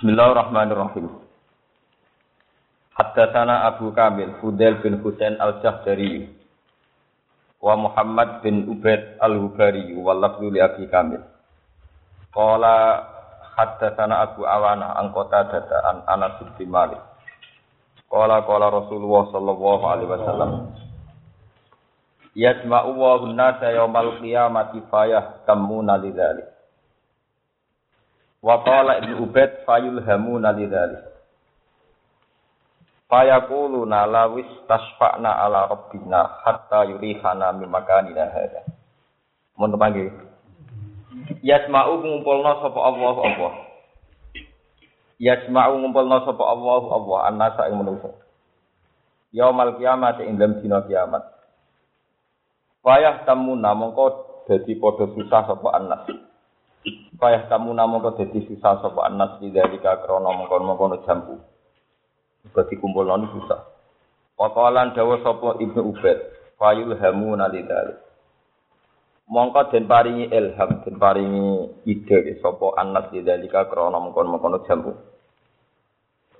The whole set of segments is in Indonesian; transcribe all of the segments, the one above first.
Bismillahirrahmanirrahim. Haddatsana Abu Kamil Fudail bin Husain Al-Jahdari wa Muhammad bin Ubaid Al-Hubari wa lafzu li Abi Kamil. Qala haddatsana Abu Awana an Qatadah an Anas bin Malik. Qala qala Rasulullah sallallahu alaihi wasallam. Yasma'u wa nasa yaumal qiyamati fayah kamuna lidzalik. Wa qala Ibnu Ubaid fayulhamuna lidzalik. Fayaquluna lawis tasfa'na ala rabbina hatta yurihana min makanina hadza. Mun panggil. Yasma'u ngumpulna sapa Allah Allah. Yasma'u ngumpulna sapa Allah Allah annasa ing manusa. Yaumal kiamat ing dalem dina kiamat. Fayah tamuna mongko dadi padha susah sapa annas. Fayah tamuna mongko dadi susah sapa annas lidzalika krana mongkon-mongkon jambu. Berarti kumpul noni susah. Wakalan dawa sopo ibnu Ubaid. Fayul hamu nalidali. Mongko den paringi ilham, den paringi ide sopo anas lidalika krono mongkon mongkon jambu.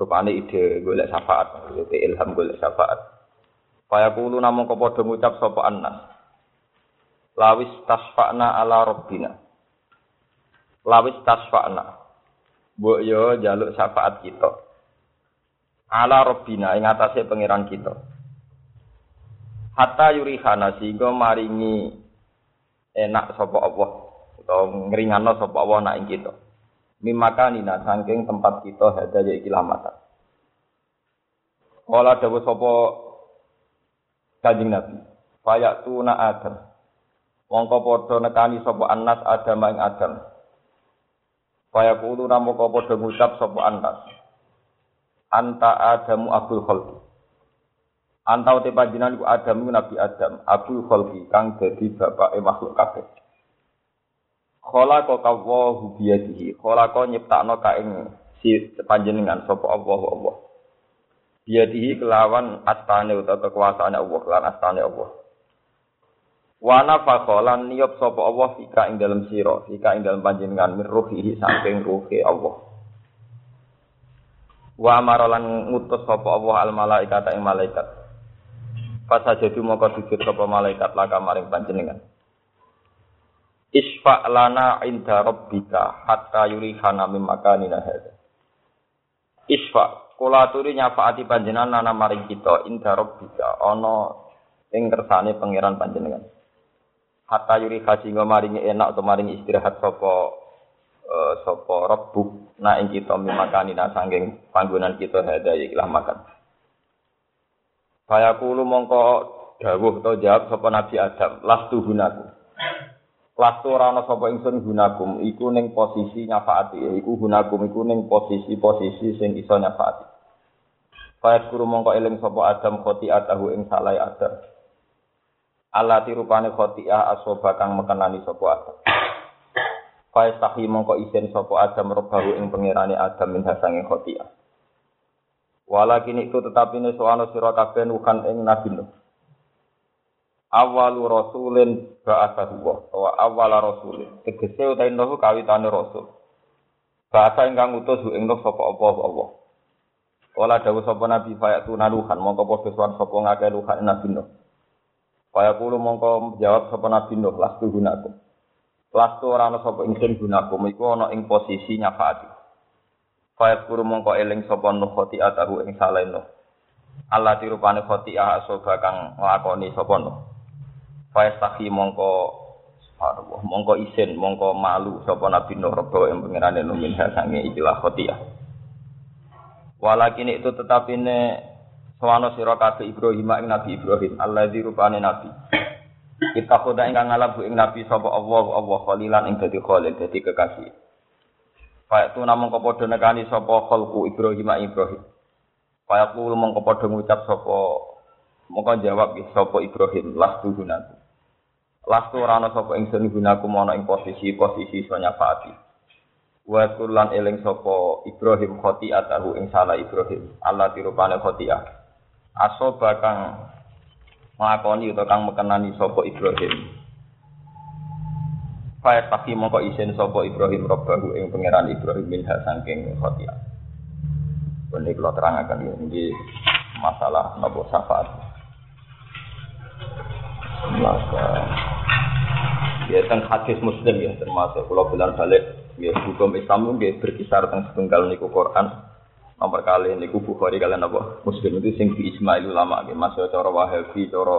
Rupane ide golek syafaat, maksudnya ilham golek syafaat. Faya kulu namung kepodo ngucap sopo anas. Lawis tasfa'na ala robbina. Lawis tasfa'na. Mbok yo jaluk syafaat kita ala robbina ing atase pangeran kita. Hatta yurihana sehingga maringi enak sapa Allah utawa ngringano sapa Allah nak ing kita. Mimakanina saking tempat kita hadaya mata. Kala dawa sapa Kanjeng Nabi, fayatuna Adam. Wongko padha nekani sapa Anas Adam ing Adam. Fayaqulu namoko padha ngucap sapa Anas anta adamu abul khalqi. Anta uti panjenengan iku adam iku nabi adam abul khalqi kang dadi bapake makhluk kabeh. Khalaqa kawahu biyadihi. Khalaqa nyiptakno ka ing si panjenengan sapa Allah Allah. Biyadihi kelawan astane utawa kekuasaan Allah lan astane Allah Wana fakolan niyop sapa Allah fika ing dalam sira, fika ing dalam panjenengan min ruhihi saking ruhi Allah. Wa amara lan ngutus sapa Allah al malaikat ing malaikat. Pas aja moko sujud sapa malaikat laka maring panjenengan. Isfa lana inda rabbika hatta yurihana mim makanina hadza. Isfa kula nyafaati panjenengan nana maring kita inda rabbika ana ing kersane pangeran panjenengan. Hatta yuri sehingga maringi enak atau maringi istirahat sapa uh, sapa rabbuk na ing kita mimakani na sanging panggonan kita hada ikilah makan. Fayaqulu mongko dawuh to jawab sapa Nabi Adam, lastu gunaku. Lastu ora ana sapa ingsun gunakum, iku ning posisi nyafaati, iku gunakum iku ning posisi-posisi sing iso nyafaati. Fayaqulu mongko eling sapa Adam khotiatahu ing salai Adam. Allah tirupane khotiah asoba kang mekenani sapa Adam. Faistahi mongko isen sapa Adam robahu ing pangerane Adam min hasange khotiah. Walakin itu tetapi ini soano sira kabeh nukan ing Nabi Nuh. Awalu rasulin ba'athahu wa awala rasulin. Tegese utahe Nuh kawitane rasul. Bahasa ingkang utus ing Nuh sapa Allah Allah. Wala dawuh sapa Nabi fayatu naluhan mongko padha sapa ngakeh luhan Nabi Nuh. Fayaqulu mongko jawab sapa Nabi Nuh lastu gunakum. Lastu ora ana sapa ingsun gunakum iku ana ing posisi nyafaati. Fayat kuru mongko eling sapa nuh khoti atahu ing saleh nuh. Allah dirupane khoti ah soba kang nglakoni sapa nuh. Fayat takhi mongko subhanallah mongko isin mongko malu sapa nabi nuh rebo ing pangerane nuh min sange ikilah khoti Walakin itu tetapi ne Sawano sira kabeh Ibrahim ing Nabi Ibrahim, Allah dirupane nabi. Kita khoda ingkang ngalabu ing Nabi sapa Allah Allah khalilan ing dadi khalil dadi kekasih. Fa itu namung kepadha nekani sapa khalqu Ibrahim Ibrahim. Fa aku mung kepadha ngucap sapa mongko jawab sapa Ibrahim lastu gunaku. Lastu ora ana sapa ingsun gunaku ana ing posisi-posisi iso nyafati. Wa kulan eling sapa Ibrahim khotiatahu ing salah Ibrahim. Allah dirupane khotiah. Asoba kang nglakoni utawa kang mekenani sapa Ibrahim. Faya taki mongko isin sapa Ibrahim robbahu ing pangeran Ibrahim minha saking khotiah. Ini kalau terangkan ini masalah nopo syafaat. Maka ya tentang hadis muslim ya termasuk kalau bilang balik ya hukum Islam itu berkisar tentang setunggal niku Quran nomor kali niku Bukhari kalian apa muslim itu sing di Ismail ulama gitu masuk cara Wahabi cara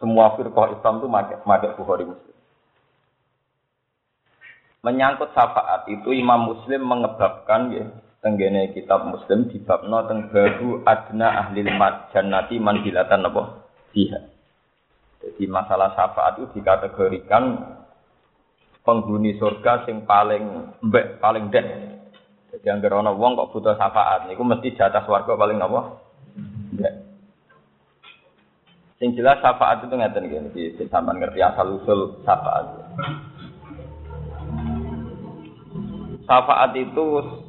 semua firqah Islam itu pakai pakai Bukhari muslim menyangkut syafaat itu Imam Muslim mengebabkan ya tenggene kitab Muslim di bab no teng baru adna ahli jannati manzilatan apa dia. Jadi masalah syafaat itu dikategorikan penghuni surga sing paling mbek paling dek. Jadi yang ana wong kok butuh syafaat niku mesti jatah swarga paling apa? Mbek. Sing jelas syafaat itu ngeten iki, sampean ngerti asal usul syafaat. Syafaat itu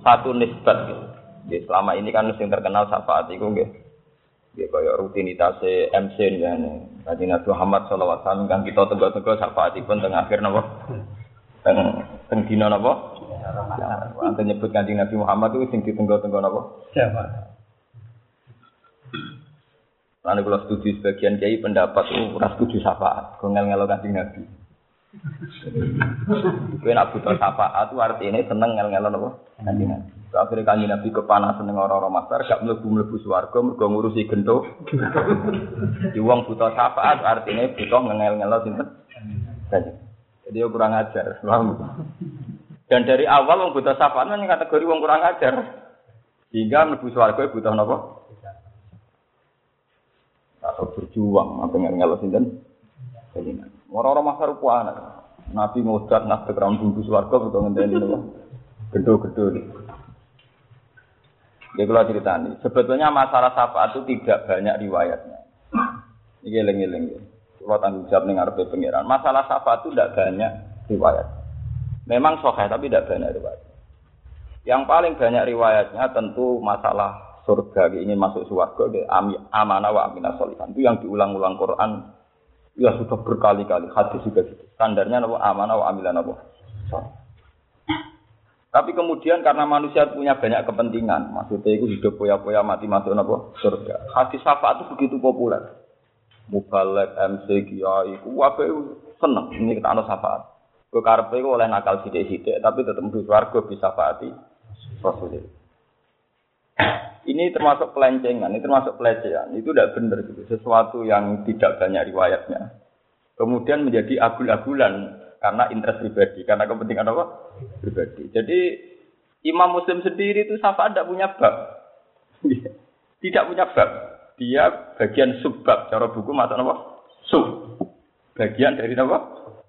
satu nisbat gitu. Ya, selama ini kan yang terkenal syafaat itu nggih. Ya kaya rutinitas MC ya Nabi Nabi Muhammad sallallahu alaihi wasallam kan kita tegas-tegas syafaatipun teng akhir napa? Teng teng dina napa? Ante nyebut kanjeng Nabi Muhammad itu sing ditenggo-tenggo napa? Syafaat. Lalu kalau setuju sebagian kiai pendapat itu ras setuju syafaat, ngel ngelo kanjeng Nabi. Kowe nak butuh syafaat itu artinya seneng ngel-ngelon apa? Kanjeng Nabi. Akhirnya kanjeng Nabi kepanasan dengan orang-orang masar, gak mlebu-mlebu swarga mergo ngurusi gento. Di wong butuh syafaat artinya butuh ngel-ngelon sinten? Jadi dia kurang ajar. Dan dari awal wong butuh syafaat kan kategori wong kurang ajar. Hingga mlebu swarga butuh napa? Atau berjuang apa ngel-ngelon sinten? Kanjeng Orang-orang makar ku anak. Nabi ngodat nak keram bungkus warga betul ngenteni nopo. Gedo-gedo. Ya kalau ceritani, sebetulnya masalah syafaat itu tidak banyak riwayatnya. Ini eling-eling. Kalau tanggung jawab nih ngarepe pengiran. Masalah syafaat itu tidak banyak riwayat. Memang sahih tapi tidak banyak riwayat. Yang paling banyak riwayatnya tentu masalah surga ingin masuk surga amanah wa aminah solihan itu yang diulang-ulang Quran Ya sudah berkali-kali hadis juga gitu. Standarnya amanah wa amilan apa. Tapi kemudian karena manusia punya banyak kepentingan, maksudnya itu hidup poya-poya mati masuk apa surga. Hadis syafaat itu begitu populer. Mubalek, MC, Kiai, wabe seneng ini kita anu syafaat. Gue karpe oleh nakal sidik-sidik, tapi tetap mesti warga bisa faati Rasulullah. Ini termasuk pelencengan, ini termasuk pelecehan. Itu tidak benar gitu. Sesuatu yang tidak banyak riwayatnya. Kemudian menjadi agul-agulan karena interest pribadi, karena kepentingan apa? Pribadi. Jadi Imam Muslim sendiri itu syafaat tidak punya bab. tidak punya bab. Dia bagian subbab. Cara buku masuk apa? Sub. Bagian dari apa?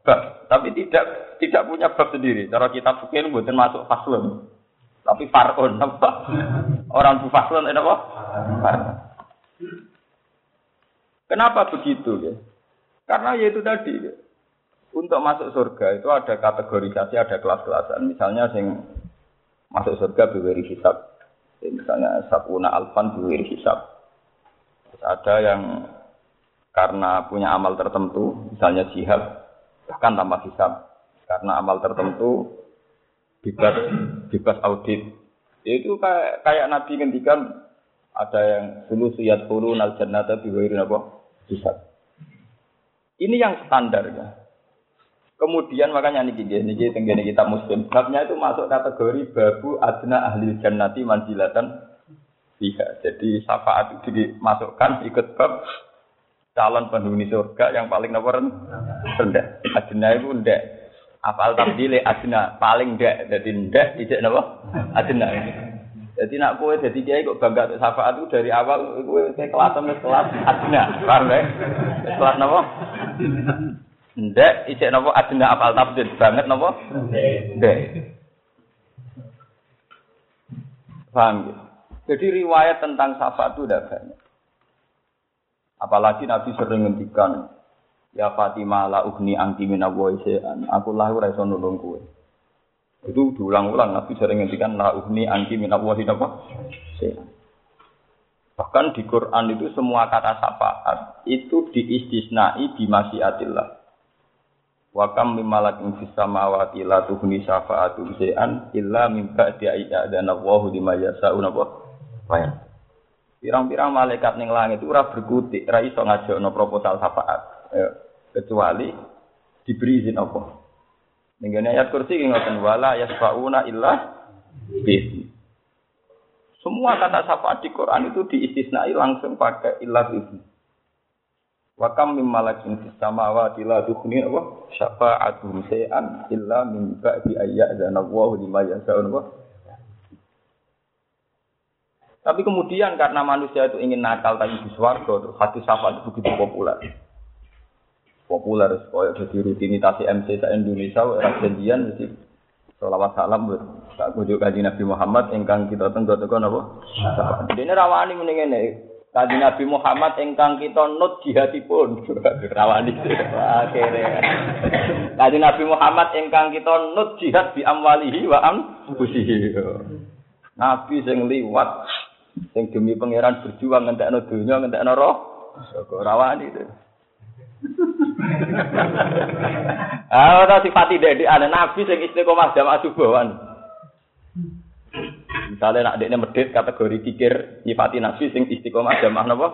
Bab. Tapi tidak tidak punya bab sendiri. Cara kita fikih bukan masuk faslun. Tapi farun apa? Orang bufaslon itu apa? Kenapa begitu ya? Karena ya itu tadi ya. Untuk masuk surga itu ada kategorisasi, ada kelas-kelasan. Misalnya sing masuk surga biwiri hisab. Misalnya sabuna alfan biwiri hisab. Terus ada yang karena punya amal tertentu, misalnya jihad, bahkan tanpa hisab. Karena amal tertentu, bebas bebas audit. Itu kayak kayak Nabi ngendikan ada yang dulu suyat hulu nal jannata biwairin apa? Bisa. Ini yang standar ya. Kemudian makanya niki niki tenggene kita muslim. Babnya itu masuk kategori babu adna ahli jannati manjilatan Iya, jadi syafaat itu dimasukkan ikut bab calon penghuni surga yang paling nomor rendah. Adna itu rendah. Apal tabdile adna paling ndak dadi ndak tidak napa? Adna. Jadi nak kowe dadi kiai kok bangga syafaat itu dari awal kowe kelas wis kelas adna. Paham ya? Kelas napa? Ndak ijek napa adna apal tabdil banget napa? Ndak. Paham ya? Jadi riwayat tentang syafaat itu udah banyak. Apalagi Nabi sering ngendikan Ya Fatimah la ugni angki minallahi syai'an. Aku lah ora nulung. Itu diulang-ulang Nabi sering ngendikan la ugni angki minallahi apa? Syai'an. Bahkan di Quran itu semua kata syafaat itu diistisnai di masyiatillah. Wa kam min malakin fis la tughni syafa'atu syai'an illa min ba'di ayyadana Allahu lima? Fayah. Pirang-pirang malaikat ning langit itu ora berkutik, ora iso ngajakno proposal syafaat. Ya, kecuali diberi izin apa? Ning ayat kursi ngoten wala yasfauna illa bi Semua kata syafaat di Quran itu diistisnai langsung pakai illa bi Wa kam mim malakin fis samawati la tukhni wa syafa'atuhum shay'an illa min ba'di ayyadzana Allahu lima yasha'un wa tapi kemudian karena manusia itu ingin nakal tapi di swarga, hati syafaat itu begitu populer. Populer, supaya jadi rutinitas MC se Indonesia, era janjian mesti Salawat salam buat tak kujuk kaji Nabi Muhammad ingkang kita tengok tengok napa? Ini rawani mendingan. Kaji Nabi Muhammad ingkang kita nut jihadipun rawani. Akhirnya. Kaji Nabi Muhammad ingkang kita nut jihad bi amwalihi wa am Nabi sing liwat Sing demi pangeran berjuang ngentekno donya, ngentekno roh. Kok rawani itu. Ah, ora sifati dek ana nabi sing istiqomah jamaah subuhan. Misalnya nak dekne medit kategori kikir nyifati nabi sing istiqomah jamaah napa?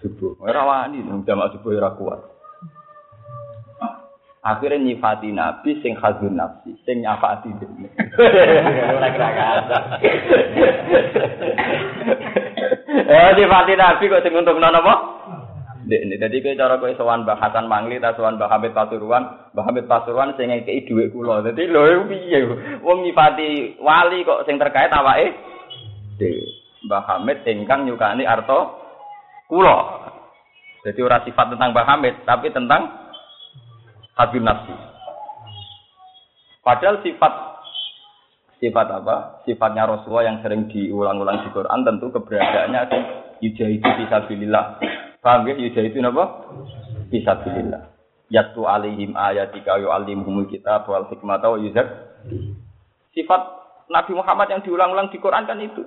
Subuh. Ora wani jamaah subuh ora kuat. Akhirnya nyifati nabi sing khazun nafsi, sing nyafati kira-kira. Eh nyifati nabi kok sing untung napa? Dene dadi kowe cara kowe sowan Mbah Hasan Mangli ta sowan Mbah Hamid Pasuruan, Mbah Hamid Pasuruan sing ngekeki dhuwit kula. Dadi lho piye wong nyifati wali kok sing terkait awake dhewe. Mbah Hamid ingkang nyukani arto kula. Jadi ora sifat tentang Mbah Hamid, tapi tentang Habib nafsi. Padahal sifat sifat apa? Sifatnya Rasulullah yang sering diulang-ulang di Quran tentu keberadaannya yuja itu bisa bilillah. Paham ya? Yuja itu apa? Bisa bilillah. Yatu alihim ayatika yu alimhumul kitab wal hikmata wa yuzak. Sifat Nabi Muhammad yang diulang-ulang di Quran kan itu.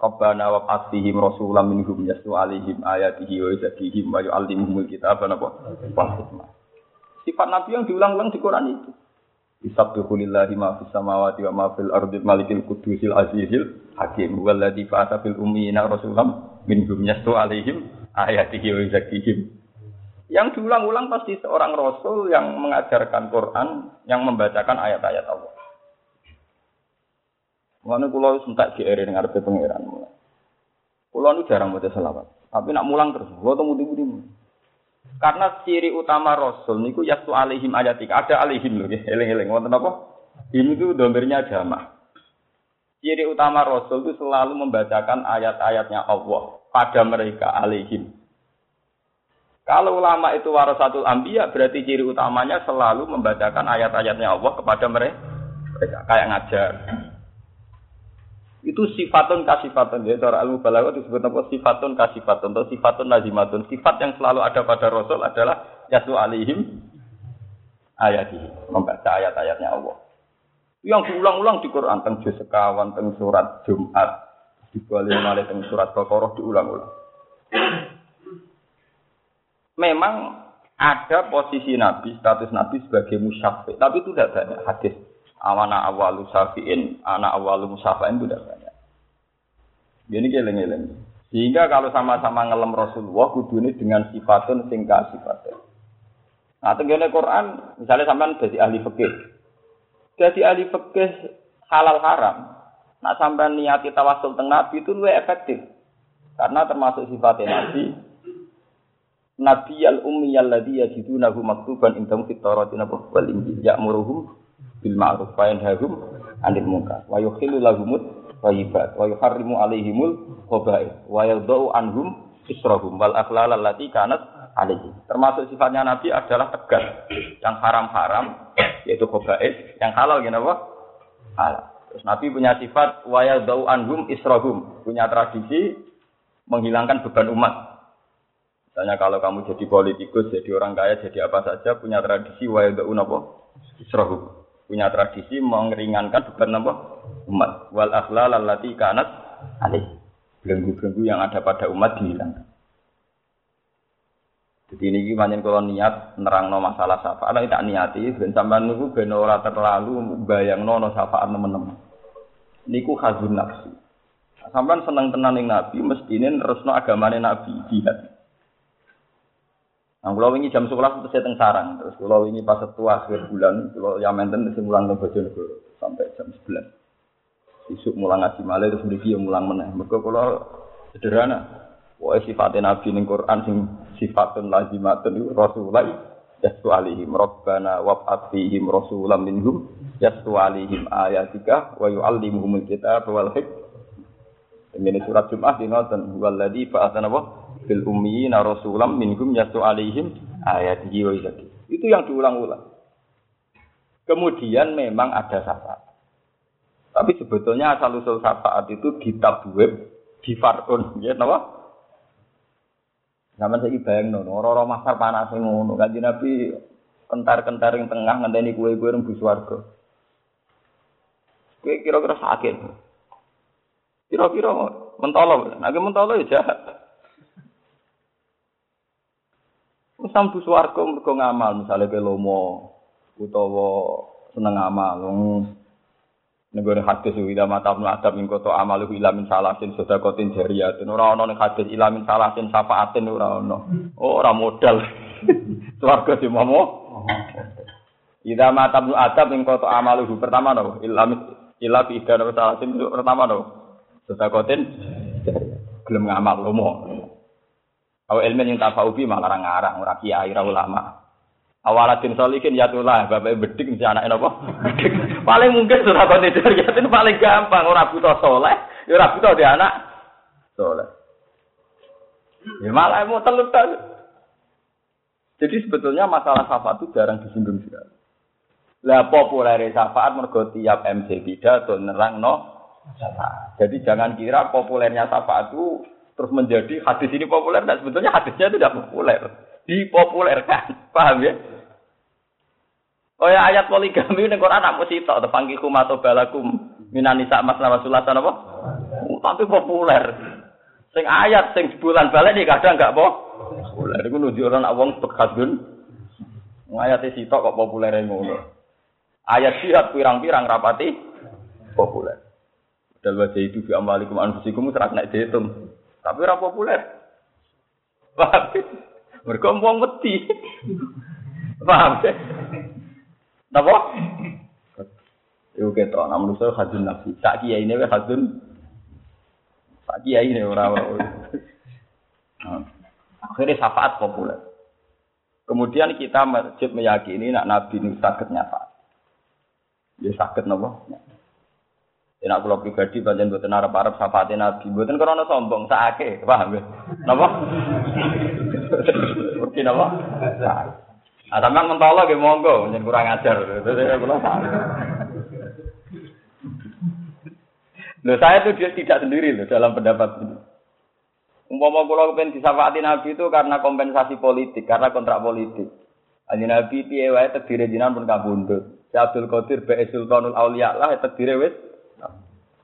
Rabbana wa asihim rasulam minhum yasu alihim ayatihi wa yuzakihim wa yu'allimuhumul kitab wa hikmah. Sifat Nabi yang diulang-ulang di Quran itu. Bisabbihulillahi ma fis samawati wa ma fil ardi malikil kudusil azizil hakim walladzi fa'ata fil ummiyina rasulam minhum yastu alaihim ayatihi wa zakihim. Yang diulang-ulang pasti seorang rasul yang mengajarkan Quran, yang membacakan ayat-ayat Allah. Mana kulo sentak GR dengan arep pangeran. Kulo nu jarang baca selawat, tapi nak mulang terus. Kulo temu di karena ciri utama Rasul niku yastu alihim ayatika. Ada alihim loh, eling-eling. Wonten apa? Ini tuh domirnya jamaah. Ciri utama Rasul itu selalu membacakan ayat-ayatnya Allah pada mereka alihim. Kalau ulama itu warasatul ambiya berarti ciri utamanya selalu membacakan ayat-ayatnya Allah kepada mereka. Kayak ngajar. Itu sifatun kasifatun. Ya, cara ilmu balaghah disebut apa? Sifatun kasifatun atau sifatun nazimatun. Sifat yang selalu ada pada Rasul adalah yasu alihim ayatihi. Membaca ayat-ayatnya Allah. Yang diulang-ulang di Quran tentang juz sekawan, surat Jumat, dibalik malih tentang surat Baqarah diulang-ulang. Memang ada posisi Nabi, status Nabi sebagai musyafi, tapi itu tidak banyak hadis awana awalu safiin, anak awalu musafain itu tidak banyak. Ini geleng-geleng. Sehingga kalau sama-sama ngelem Rasulullah, kudu ini dengan sifatun singka sifatun. Nah, tenggine Quran, misalnya sampean jadi ahli fikih. Jadi ahli fikih halal haram. Nah, sampean niati tawasul teng Nabi itu lebih efektif. Karena termasuk sifatnya Nabi, Nabi al-ummi alladhi yajidunahu maktuban indahum fit Taurat wal Injil ya'muruhum bil ma'ruf wa yanhahum 'anil munkar wa yukhillu lahumut thayyibat wa yuharrimu 'alaihimul khaba'ith wa yadau anhum israhum wal akhlal allati kanat alaihi. Termasuk sifatnya Nabi adalah tegas. Yang haram-haram yaitu khaba'ith, yang halal gimana apa? Halal. Terus Nabi punya sifat wa yadau anhum israhum, punya tradisi menghilangkan beban umat. Misalnya kalau kamu jadi politikus, jadi orang kaya, jadi apa saja, punya tradisi wa yadau apa? Israhum punya tradisi mengeringankan beban apa? umat. Wal akhlal allati kanat alih. Belenggu-belenggu yang ada pada umat dihilangkan. Jadi ini gimana kalau niat nerangno masalah syafaat, lah tidak niati, dan sampai nunggu ben ora terlalu bayang nono syafaat teman-teman. Niku khazun nafsi. Sampean seneng tenan ning Nabi, mestine nerusno agamane Nabi jihad. Nah, kalau ini jam sekolah terus saya sarang, terus kalau ini pas setua akhir bulan, kalau yang menten mesti mulang ke Bojonegoro sampai jam 11. Isuk mulang ngaji malah terus mriki yang mulang meneh. Mergo kalau sederhana. Wah sifatnya Nabi ning Quran sing sifatun lazimatun itu Rasulullah yastu alihim rabbana wab'at fihim rasulam minhum yastu alihim ayatika wa yu'allimuhumul kitab wal hikmah. Ini surat Jum'ah di ngoten waladhi ba'atsana wa fil ummiyina rasulam minhum yastu alihim ayatihi wa yuzaki. Itu yang diulang-ulang. Kemudian memang ada syafaat. Tapi sebetulnya asal usul syafaat itu di tabweb, di farun, ya napa? Sama saya bayang nono, orang-orang masar panas ngono, kan Nabi kentar-kentar yang tengah ngenteni kue-kue rembus warga. Kue kira-kira sakit. Kira-kira mentolo, lagi mentolo ya jahat. Usam bus warga mergo ngamal, misalnya ke lomo, utawa seneng ngamal, Negara hadis ila mata pun adab ing kota amal ila min salasin sedakotin jariyatun ora ana ning hadis ila min salasin syafaatin ora ana. Oh ora modal. Swarga di momo. Ila mata pun adab ing kota amal pertama no ila ila bi idana salasin pertama no. Sedakotin gelem ngamal lomo. Awa ilmu yang tafaubi malah ngarang ora kiai ora ulama. Awalatin solikin ya tulah, bapak bedik mesti anak apa? Bedik. paling mungkin sudah konditor yatin paling gampang, orang butuh soleh, ya orang butuh di anak soleh. Ya malah mau telur Jadi sebetulnya masalah syafaat itu jarang disinggung sekali. Lah populer syafaat mergo tiap MC pidato nerang no. Jadi jangan kira populernya syafaat itu terus menjadi hadis ini populer dan sebetulnya hadisnya itu tidak populer dipopulerkan. Paham ya? Oh ya ayat poligami ning Quran mesti tok tepangki kum atau balakum minani sak mas nama sulatan apa? Oh, tapi populer. Sing ayat sing bulan balik nih kadang enggak po. Populer iku nunjuk orang wong bekadun. Ayat sitok kok populer ngono. Ayat sihat pirang-pirang rapati populer. Dal wajah itu fi amalikum anfusikum serak nek dihitung. Tapi ora populer. Paham? Mereka wong wedi. Paham ya? Napa? Iku ketok, namun saya hadun nafsi. Tak kiai ini hadun. Tak kiai ini orang Akhirnya syafaat populer. Kemudian kita wajib meyakini nak Nabi ini sakit nyafaat. Ya sakit napa? Ya nak kula pribadi pancen mboten arep-arep syafaate Nabi, mboten krana sombong, sakake, paham ya? Napa? Mungkin apa? Ah, sampean mentolo nggih monggo, nyen kurang ajar. Kula Loh, saya itu dia tidak sendiri loh dalam pendapat ini. Umpama kula kepen disafaati Nabi itu karena kompensasi politik, karena kontrak politik. Aji Nabi piye wae tedire jinan pun kabundut. Si Abdul Qadir Bae Sultanul Auliya lah tedire wis.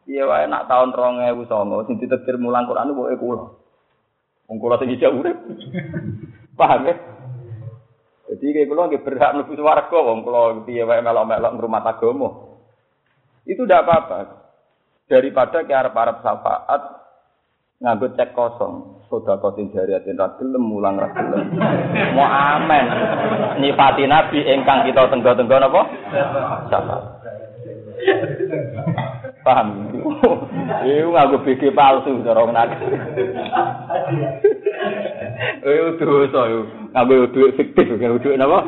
Piye wae nak tahun 2009 sing ditedir mulang Quran pokoke kula. Wong kula sing ijak urip. Paham ya? Jadi kayak kula nggih berhak mlebu swarga wong kula piye wae melok-melok ngrumat agama. Itu tidak apa-apa. Daripada ke arep-arep syafaat nganggo cek kosong. Soda kotin jariatin ragilem mulang ragilem. Mau amen. Nyifati nabi ingkang kita tenggo-tenggo napa? Syafaat. Paham? Iku nganggo BG palsu cara nak. Eh dosa yo. Nganggo duit fiktif, nganggo duit napa?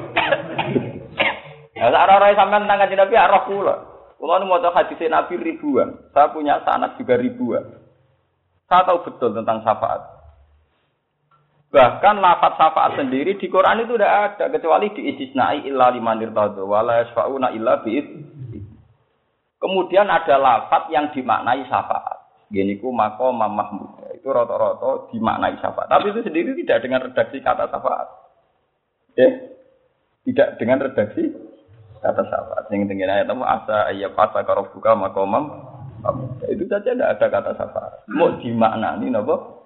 Ya sak ora sampean nang kanjeng Nabi arah kula. Kula nu maca hadis Nabi ribuan. Saya punya sanad juga ribuan. Saya tahu betul tentang syafaat. Bahkan lafaz syafaat sendiri di Quran itu tidak ada kecuali di istisnai illa liman irtadu wala yasfauna illa bi'id Kemudian ada lafat yang dimaknai syafaat. Gini ku mako mahmud. Itu roto-roto dimaknai syafaat. Tapi itu sendiri tidak dengan redaksi kata syafaat. Ya. Tidak dengan redaksi kata syafaat. Yang tinggi ayat itu asa ayat fasa karobuka makomam. Itu saja tidak ada kata syafaat. Mau dimaknani nopo?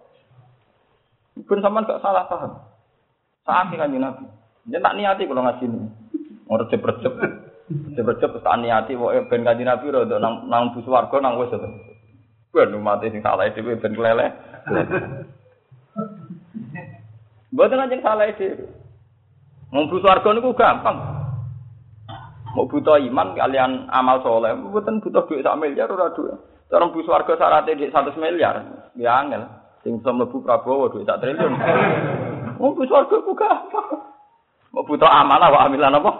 Pun sama gak salah paham. Saat ini kan Nabi. Dia tak niati kalau ngasih ini. Mau recep-recep. Cepet-cepet tak niati pokoke ben kanjeng Nabi rada nang nang bus warga nang wis to. Ben umat sing salah dhewe ben keleleh. Mboten anjing salah dhewe. Mumpu swarga niku gampang. Mau butuh iman kalian amal soleh, mboten butuh duit sak miliar ora duit. Cara mlebu swarga syaratnya di 100 miliar, ya angel. Sing bisa mlebu Prabowo duit sak triliun. Mlebu swarga ku gampang. Mau butuh amanah wa amilan apa?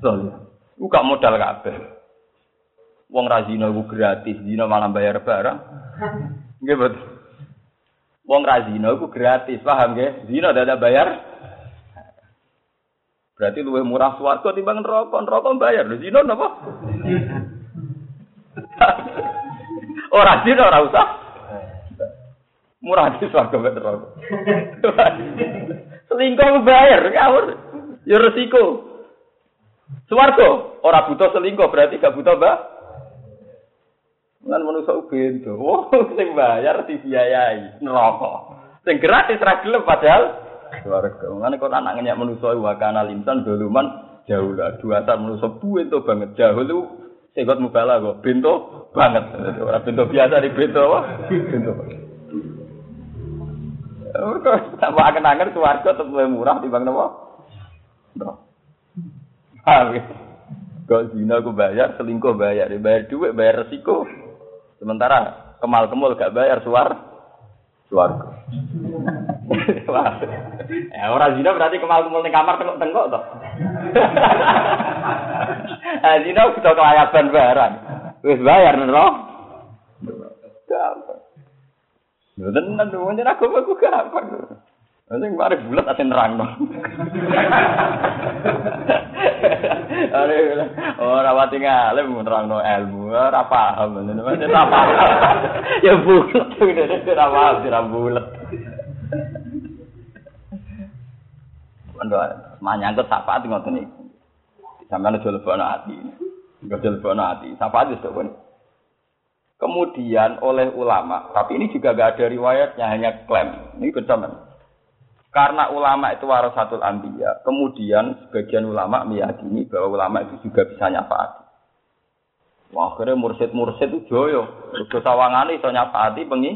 Soleh. Ku gak modal kabeh. Wong ra zina iku gratis, zina malah bayar barang. Nggih betul. Wong ra zina iku gratis, paham nggih? Zina dadak bayar. Berarti luwih murah swarga timbang neraka, neraka bayar. Lho zina napa? Ora zina ora usah. Murah di swarga mek neraka. Selingkuh bayar, ngawur. Ya resiko. Swarga ora butuh selingkuh berarti gak butuh mbak. Lan manusa bento. Oh, sing bayar dibiayai neraka. Sing gratis ra gelem padahal swarga. Ngene kok anak ngenyak manusa wa kana linsan doluman jauh lah. Dua saat manusa bento banget jauh lu segot mubala kok bento banget. Ora bento biasa di bento apa? Bento. Mereka tambah akan-akan suarga tetap lebih murah dibanding apa? No. Paham ya? Kok zina aku bayar, selingkuh bayar, bayar duit, bayar resiko. Sementara kemal kemul gak bayar suar, suar. ya orang zina berarti kemal kemul di kamar tengok tengok toh. eh zina udah kelayaban bayaran, wis bayar loh. Gampang. Tenan jadi aku aku gampang. Nanti kemarin bulat aja nerang dong. Oh, rawati ngalim nerang no ilmu, ora paham, ora paham. Ya bulat, ora paham, ora bulat. Kondo manyangkut sapa ati ngoten iki. Sampeyan aja lebono ati. Aja lebono ati. Sapa ati sok Kemudian oleh ulama, tapi ini juga gak ada riwayatnya, hanya klaim. Ini bersama. Karena ulama itu warasatul anbiya, kemudian sebagian ulama meyakini bahwa ulama itu juga bisa nyafaati. Wah, akhirnya mursid-mursid itu joyo. Udah sawangane iso nyafaati pengi.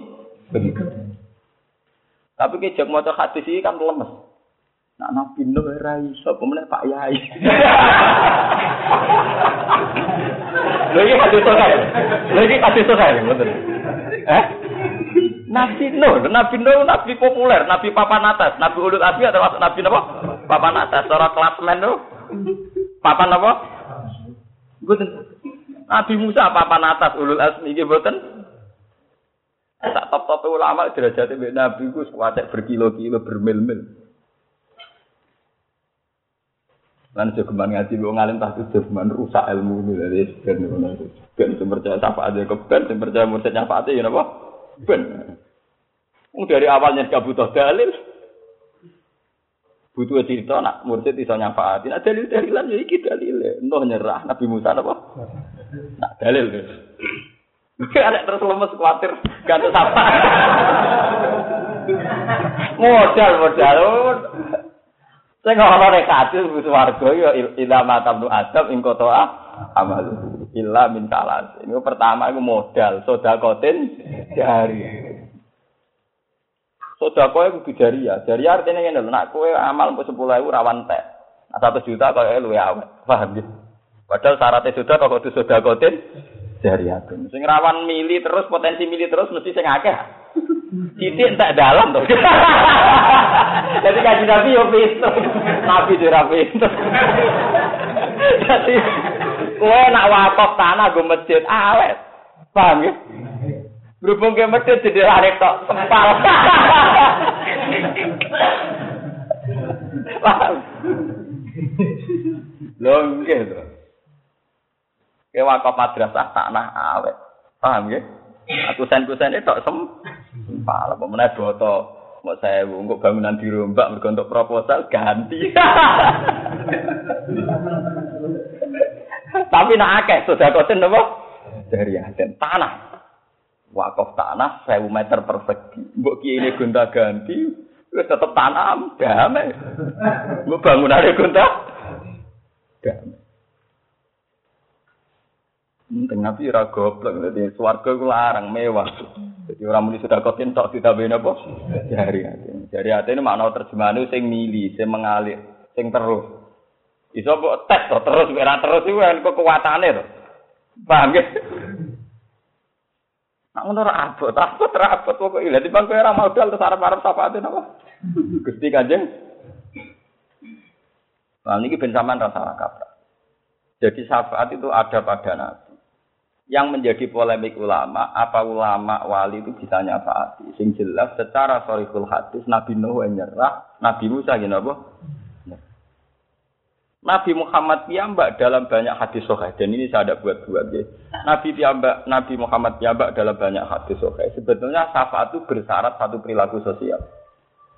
Tapi kejak mau hadis ini kan lemes. Nak nabi Nuh ora iso pemenang Pak Yai. Lha iki hadis. Lha iki hadis sahih, betul. Eh? Nabi Nuh, Nabi Nuh nabi populer, nabi papan atas, nabi ulul azmi termasuk nabi napa? Papan atas, secara klasmen tuh. Papan apa? Mboten. Nabi Musa papan atas ulul azmi iki mboten. Tak top-top ulama derajate Nabi ku kuwatek berkilo-kilo bermil-mil. Lan aja kembang ngaji wong alim tahtu man rusak ilmu ini dari ben ngono. Ben percaya sapa aja ke ben sing percaya mursid nyafaate ya napa? Ben. Dari awalnya gak butuh dalil. Butuh cerita nak mursid iso nyafaati. Nah dalil dalilan ya iki dalil. Entah nyerah Nabi Musa napa? Nak dalil. Ada terus lemes khawatir gak sapa. modal modal. Sing ora nek katil swarga ya ila matabnu adab ing kota amal illa min. Ini pertama iku modal sedakotin jari. Sedekah iku jari ya. Jari artinya ngene lho, nek kowe amal mbok 10.000 rawan tek. Nah, 1 juta kok luwe awet. Paham ya? Padahal syaratnya sudah kok kudu sedakotin jari atun. Sing rawan mili terus potensi mili terus mesti sing akeh. Titik tak dalam tuh. Jadi kaji nabi yo pinter, nabi juga pinter. Jadi kue nak wakaf tanah gue masjid awet, paham ya? Berhubung ke masjid jadi lari tok sempal. Paham? Loh, gitu. Ke wakaf madrasah tanah awet, paham ya? Aku sen-kusen itu sem. Pala pemenang boto. Mau saya untuk bangunan dirombak mergo untuk proposal ganti. Tapi nak akeh sudah koten apa? Dari aden tanah. Wakaf tanah 1000 meter persegi. Mbok ini gonta ganti, wis tetep tanam damai. Mbok bangunane gonta damai. Penting Nabi ora goblok, dadi swarga ku larang mewah. Jadi orang muni sudah kau tok ditambahin apa? Jari hati. Jari hati ini makna terjemahan itu sing mili, sing mengalir, sing terus. Iso kok tes terus, ora terus itu kan kekuatannya to. Paham ya? Nak ngono ora abot, abot pokoke. Lah timbang kowe ora modal terus arep-arep syafaate napa? Gusti Kanjeng. Nah, ini ben sampean rasa kaprah. Jadi syafaat itu ada pada Nabi. Yang menjadi polemik ulama, apa ulama wali itu bisa nyafaati? Sing jelas secara sorikul hadis Nabi Nuh nyerah, Nabi Musa gini apa? Nabi Muhammad piyambak dalam banyak hadis sahih dan ini saya ada buat-buat ya. Nabi piyambak Nabi Muhammad piyambak dalam banyak hadis sahih. Sebetulnya syafaat itu bersyarat satu perilaku sosial.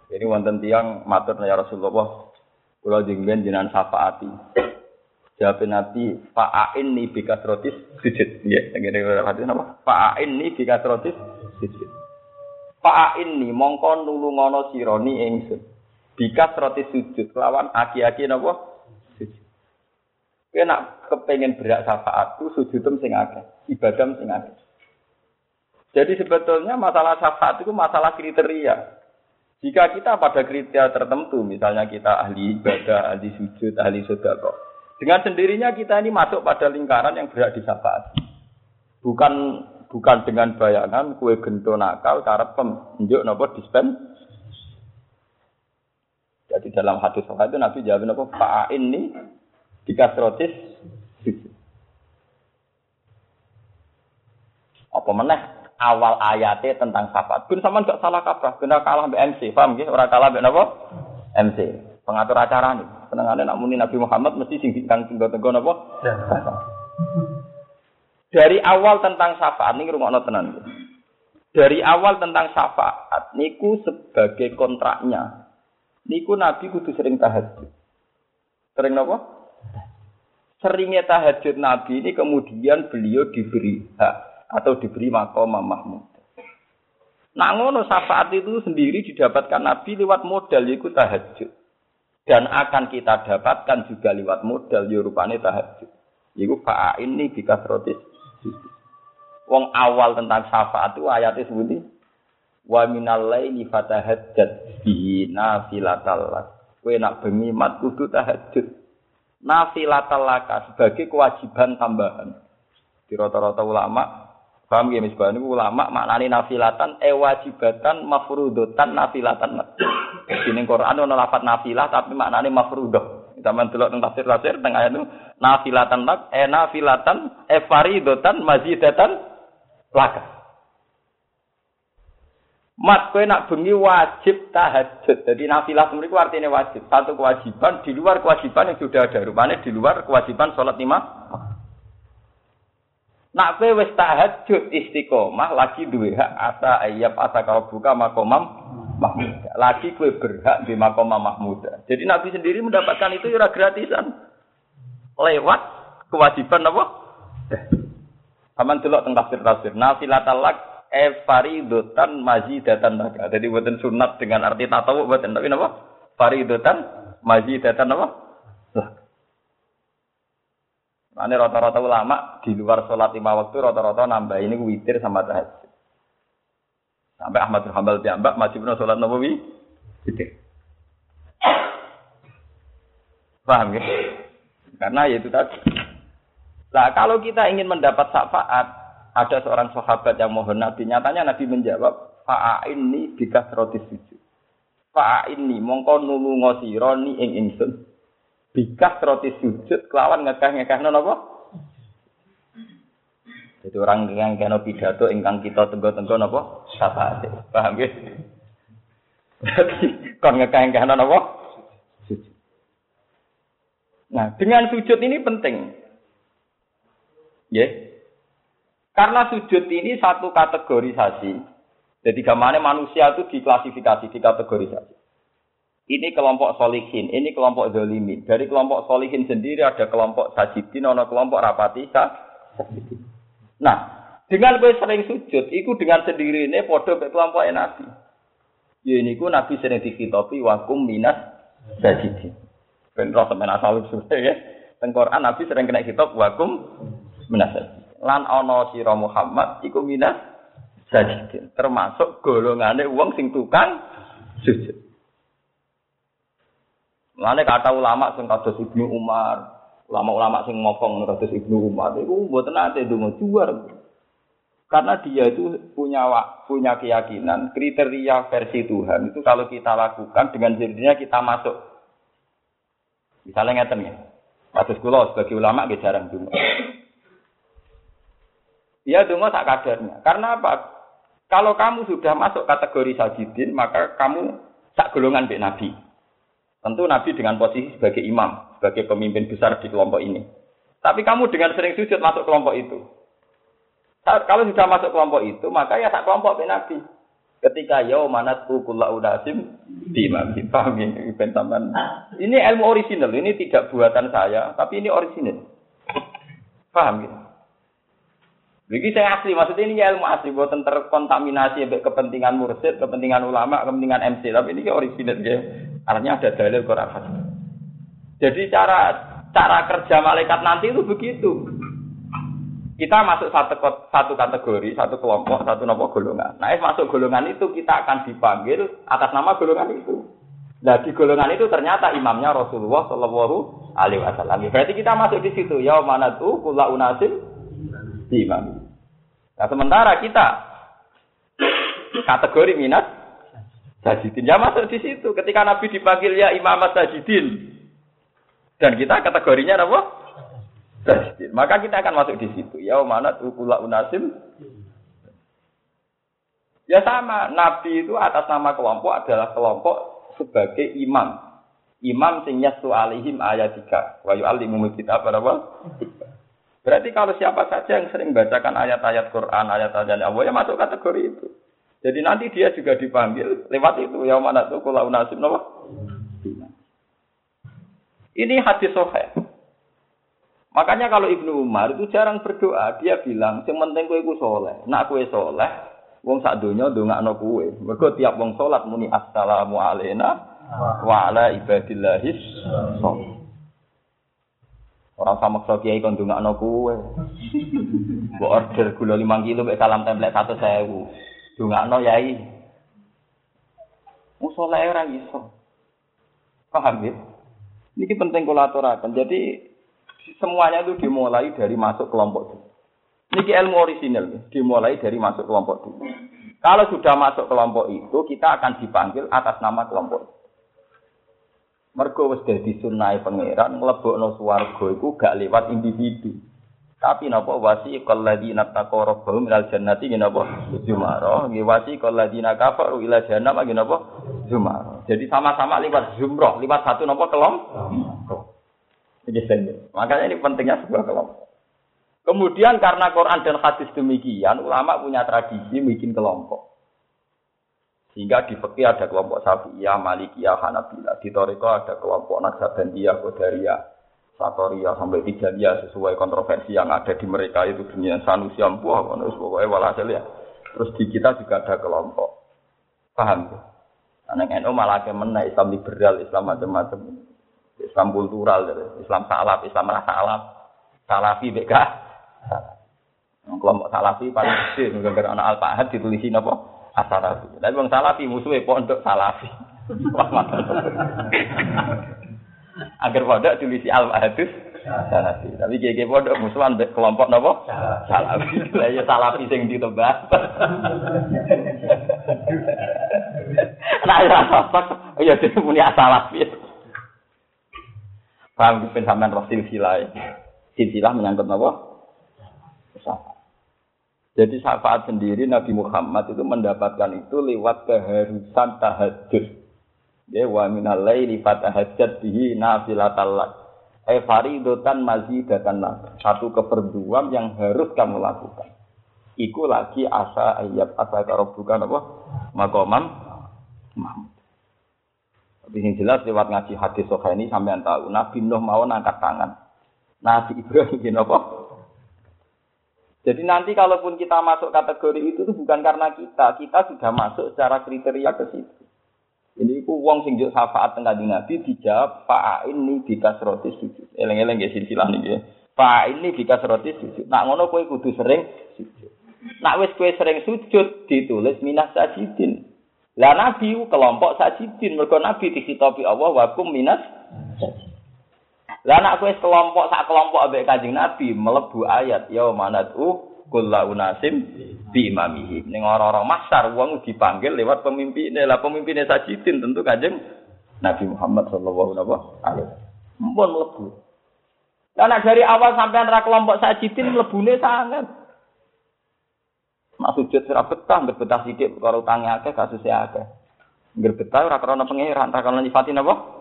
Jadi wonten tiang matur ya Rasulullah, kula jengben jenengan syafaati. Jawab Nabi, fa'ain ni bikas rotis sujud. Ya, ngene hadis apa? Fa'ain ni bikas rotis sujud. Fa'ain ni mongko nulungono sironi ingsun. Bikas rotis sujud lawan aki-aki napa? Kowe nak kepengen berak syafaat tu sujudem sing akeh, ibadah sing akeh. Jadi sebetulnya masalah syafaat itu masalah kriteria. Jika kita pada kriteria tertentu, misalnya kita ahli ibadah, ahli sujud, ahli sedekah, dengan sendirinya kita ini masuk pada lingkaran yang berat di syafaat. Bukan bukan dengan bayangan kue gento nakal cara penunjuk nopo dispen. Jadi dalam hadis itu Nabi jawab nopo Pak ini dikasrotis apa meneh awal ayatnya tentang syafaat. Pun sama nggak salah kaprah, benar kalah BMC, paham gitu? Orang kalah nopo MC, pengatur acara nih. Senengane nak muni Nabi Muhammad mesti sing kang tenggo-tenggo napa? Dari awal tentang syafaat niku rungokno tenan. Dari awal tentang syafaat niku sebagai kontraknya. Niku Nabi kudu sering tahajud. Sering napa? Seringnya tahajud Nabi ini kemudian beliau diberi hak atau diberi makom Mahmud. Nah ngono syafaat itu sendiri didapatkan Nabi lewat modal yaitu tahajud dan akan kita dapatkan juga lewat modal yurupane ya tahajud. Iku fa'a ini bika rotis. Wong awal tentang syafaat itu ayatnya sebuti wa minal laili fatahajjat bihi nafilatal. Kowe nak bengi mat kudu tahajud. Nafilatal laka sebagai kewajiban tambahan. Di rata-rata ulama Paham ya misbah ini ulama maknani nafilatan e wajibatan mafrudotan nafilatan. Di Quran lafat nafilah tapi maknani mafrudoh. Zaman delok teng tafsir tafsir teng ayat itu nafilatan lak e nafilatan e faridotan mazidatan laka. Mat kowe nak bengi wajib tahajud. Jadi nafilah itu artinya wajib. Satu kewajiban di luar kewajiban yang sudah ada. Rupanya di luar kewajiban sholat lima Nak kowe wis tahajud istiqomah lagi duwe hak asa ayyab asa kalau buka makomam mahmud. Lagi kowe berhak di makomam mahmud. Jadi Nabi sendiri mendapatkan itu ya gratisan. Lewat kewajiban apa? Aman delok teng tafsir-tafsir. Nafilatal lak e faridotan mazidatan laka. Jadi buatan sunat dengan arti tatawu buatan tapi apa? Faridotan mazidatan apa? Lah. Ini rata-rata ulama di luar sholat lima waktu rata-rata nambah ini witir sama tahajud. Sampai Ahmad bin piambak masih pernah sholat nawawi witir. Paham ya? Karena ya itu tadi. Nah kalau kita ingin mendapat syafaat, ada seorang sahabat yang mohon Nabi, nyatanya Nabi menjawab, Fa'a ini bikas roti sujud. Fa'a ini mongko nulungo sironi ing ingsun bikas roti sujud kelawan ngekah-ngekah apa? Jadi orang yang kena pidato ingkang kita tenggo-tenggo napa? Syafaat. Paham ya? Berarti kon ngekah-ngekah apa? Sujud. Nah, dengan sujud ini penting. Ya. Yeah. Karena sujud ini satu kategorisasi. Jadi gamane manusia itu diklasifikasi, dikategorisasi. Ini kelompok solihin, ini kelompok zolimin. Dari kelompok solihin sendiri ada kelompok sajidin, ada kelompok rapati sajidin. Nah, dengan gue sering sujud, itu dengan sendiri ini podo ke kelompok nabi. Ya ini ku nabi sering dikitopi wakum minas sajidin. Ben roh temen asal ya. Tengkoran nabi sering kena kitab wakum minas sajidin. Lan ana sira Muhammad iku minas sajidin. Termasuk golongane wong sing tukang sujud. Kata ulama sing kados Ibnu Umar, ulama-ulama sing ngomong kados Ibnu Umar iku mboten nate ndonga juar. Karena dia itu punya punya keyakinan kriteria versi Tuhan itu kalau kita lakukan dengan sendirinya kita masuk. Misalnya ngeten ya. Kados kula sebagai ulama nggih jarang donga. Ya donga tak kadarnya. Karena apa? Kalau kamu sudah masuk kategori sajidin, maka kamu sak golongan mbek Nabi. Tentu Nabi dengan posisi sebagai imam, sebagai pemimpin besar di kelompok ini. Tapi kamu dengan sering sujud masuk kelompok itu. Kalau sudah masuk kelompok itu, maka ya tak kelompok bin Nabi. Ketika yau manat kula udasim di paham ini Ini ilmu original, ini tidak buatan saya, tapi ini original. Paham ya? Begini saya asli, maksudnya ini ilmu asli, buatan terkontaminasi kepentingan mursid, kepentingan ulama, kepentingan MC, tapi ini original ya. Artinya ada dalil Quran Jadi cara cara kerja malaikat nanti itu begitu. Kita masuk satu, satu kategori, satu kelompok, satu nopo golongan. Nah, masuk golongan itu kita akan dipanggil atas nama golongan itu. Nah, di golongan itu ternyata imamnya Rasulullah Shallallahu Alaihi Wasallam. Berarti kita masuk di situ. Ya mana tuh kula unasim imam. Nah, sementara kita kategori minat sajidin. Ya masuk di situ. Ketika Nabi dipanggil ya imam sajidin. Dan kita kategorinya apa? Maka kita akan masuk di situ. Ya mana ukula unasim. Ya sama, Nabi itu atas nama kelompok adalah kelompok sebagai imam. Imam sing yasu alihim ayat tiga. Wa yu'allimu kita apa apa? Berarti kalau siapa saja yang sering bacakan ayat-ayat Quran, ayat-ayat Allah, ya masuk kategori itu. Jadi nanti dia juga dipanggil lewat itu. Ya mana tuh kula unasim apa? Ini hadis sohail. Makanya kalau Ibnu Umar itu jarang berdoa, dia bilang, "Sing penting kowe iku saleh. Nak kowe saleh, wong sak donya ndongakno kowe." Mergo tiap wong salat muni assalamu alayna wa ala ibadillahis Orang sama maksa kiai kon ndongakno kowe. Mbok order gula 5 kilo mek salam template 100.000. Ndongakno yai. Wong saleh ora iso. Paham ya? Ini penting aturaken. Jadi semuanya itu dimulai dari masuk kelompok itu. Ini ilmu orisinal, dimulai dari masuk kelompok itu. Kalau sudah masuk kelompok itu, kita akan dipanggil atas nama kelompok itu. Mergo wis dadi sunnahe pangeran mlebokno swarga iku gak lewat individu. Tapi napa wasi qalladina taqaw rabbahum ilal jannati napa zumara. Nggih wasi qalladina kafaru ila jannah nggih napa zumara. Jadi sama-sama lewat zumrah, lewat satu napa kelompok. Makanya ini pentingnya sebuah kelompok. Kemudian karena Quran dan hadis demikian, ulama punya tradisi bikin kelompok. Sehingga di fikih ada kelompok Syafi'iyah, Malikiyah, Hanabilah. Di Toriko ada kelompok Naksabandiyah, Qadariyah, Satoriyah, sampai Tijaniyah sesuai kontroversi yang ada di mereka itu dunia Sanusi Ampuh, pokoknya walhasil ya. Terus di kita juga ada kelompok. Paham ya? Anak NU malah kemen Islam liberal, Islam macam-macam. Islam kultural, Islam salaf, Islam rasa salaf, salafi beka. Kelompok salafi paling kecil, gara anak al fahad ditulisin apa? Asalafi. Tapi bang salafi musuhnya pondok salafi. Agar pondok tulisi al fahadus salafi. Tapi gege pondok musuhan kelompok nopo salafi. Lah ya salafi sing ditebak. Nah ya sosok, ya dia punya salafi. Paham sampean roh silsilah. Silsilah menyangkut apa? Jadi syafaat sendiri Nabi Muhammad itu mendapatkan itu lewat keharusan tahajud. Ya wa minal laili fatahajjat bihi nafilatal. Eh faridotan mazidatan lak. Satu keperduan yang harus kamu lakukan. Iku lagi asa ayat asa bukan apa? Makomam Mahmud. Tapi yang jelas lewat ngaji hadis soha ini sampai tahu Nabi Nuh mau angkat tangan. Nabi Ibrahim gini apa? Jadi nanti kalaupun kita masuk kategori itu itu bukan karena kita, kita sudah masuk secara kriteria ke situ. Ini ku wong sing syafaat tengah di Nabi dijawab Pak ini di kasroti sujud. Eleng-eleng ya silsilah nih ya. Ini bika seroti sujud. Nak ngono kowe kudu sering sujud. Nak wis kowe sering sujud ditulis minas sajidin. Lah nabi kelompok sajidin mergo nabi dikitopi Allah wa minas Lah nak kowe kelompok sak kelompok ambek Kanjeng Nabi melebu ayat ya manatu kullu unasim bi imamihi. Ning orang-orang masar wong dipanggil lewat pemimpinnya. Lah pemimpinnya sajidin tentu Kanjeng Nabi Muhammad sallallahu alaihi wasallam. Mumpun mlebu. Karena dari awal sampai antara kelompok sajidin mlebune sangat. Mak sujud sira betah, nggak betah sithik perkara utange akeh kasuse akeh. Nggak betah ora krana pangeran, ora krana nyifati napa?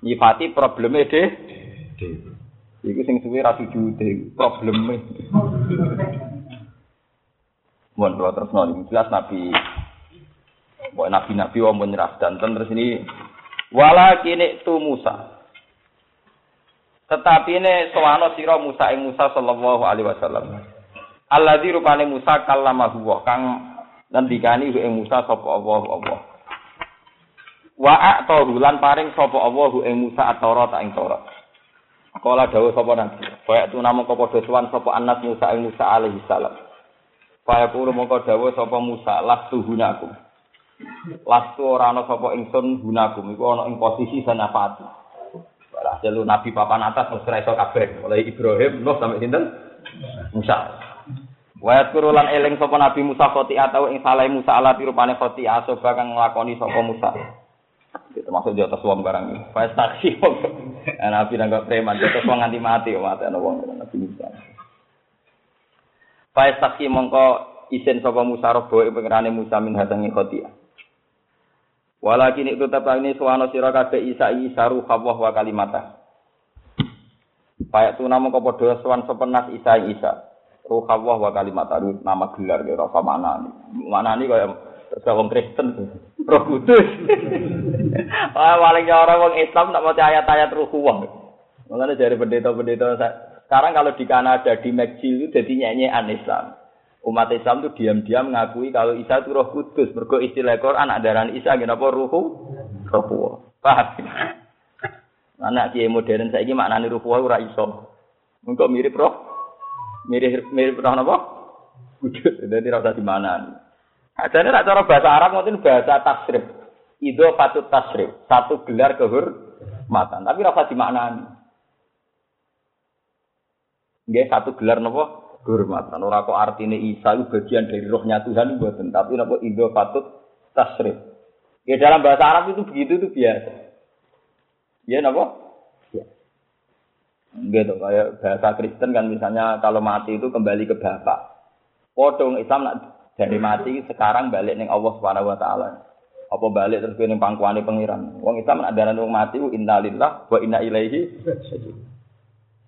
Nyifati probleme de iku sing suwe ra sujute probleme Mohon doa terus nol, jelas Nabi, Buat Nabi Nabi wong menyerah dan terus ini wala kini tu Musa. Tetapi ini sewano siro Musa ing Musa sallallahu alaihi wasallam. Allah di rupane Musa kalamahu kang ngendikani ing Musa sapa Allah Allah. Wa a'tahu lan paring sapa Allahu ing Musa at-Taurat ing Taurat. Kala dawuh sapa nabi, kaya tu namung padha sowan sapa anak Musa ing Musa alaihi salam. Kaya kulo mongko dawuh sapa Musa lastu hunakum. Lastu ora ana sapa ingsun hunakum iku ana ing posisi sanafati. Balah jelu nabi papan atas wis iso kabeh, mulai Ibrahim, Nuh sampai sinten? Musa. Wa kurulan eling sapa Nabi Musa khoti atau ing salah Musa ala tirupane khoti asoba kang nglakoni sapa Musa. Termasuk di atas uang barang ini. Faiz taksi Nabi nggak preman di atas uang nganti mati mati ana wong Nabi Musa. Faiz taksi mongko isin sapa Musa robo pengerane Musa min hadangi khotia. Walakin itu tetap ini suwano sira kabeh Isa Isa ruh Allah wa kalimata. Payak tu nama kau padha sowan sepenas Isa Isa. Ruh Allah wa kalimata nama gelar ya rasa mana Mana nih kaya Terus wong Kristen, Roh Kudus. Wah, paling orang wong Islam tak mau ayat-ayat Roh Kudus. Makanya dari pendeta-pendeta sekarang kalau di Kanada di McGill itu jadi nyanyian Islam. Umat Islam itu diam-diam mengakui kalau Isa itu Roh Kudus. Bergo istilah Quran anak darah Isa kenapa Roh Roh Kudus. Paham? Anak kiai modern saya ini maknanya Kudus ora iso. Engkau mirip roh, mirip mirip roh apa? Kudus. Jadi rasa di mana? Adane nek cara bahasa Arab ngoten bahasa tasrif. Ido patut tasrif, satu gelar kehormatan, tapi rasa dimaknani. Nggih satu gelar napa? Kehormatan. Ora kok artine Isa itu bagian dari rohnya Tuhan mboten, tapi napa ido patut tasrif. Ya dalam bahasa Arab itu begitu itu biasa. Ya napa? Gitu, kayak bahasa Kristen kan misalnya kalau mati itu kembali ke bapak. Podong Islam nak dari mati sekarang balik neng Allah Subhanahu wa taala. Apa balik terus ning pangkuane pangeran. Wong Islam ada wong mati innalillah wa inna ilaihi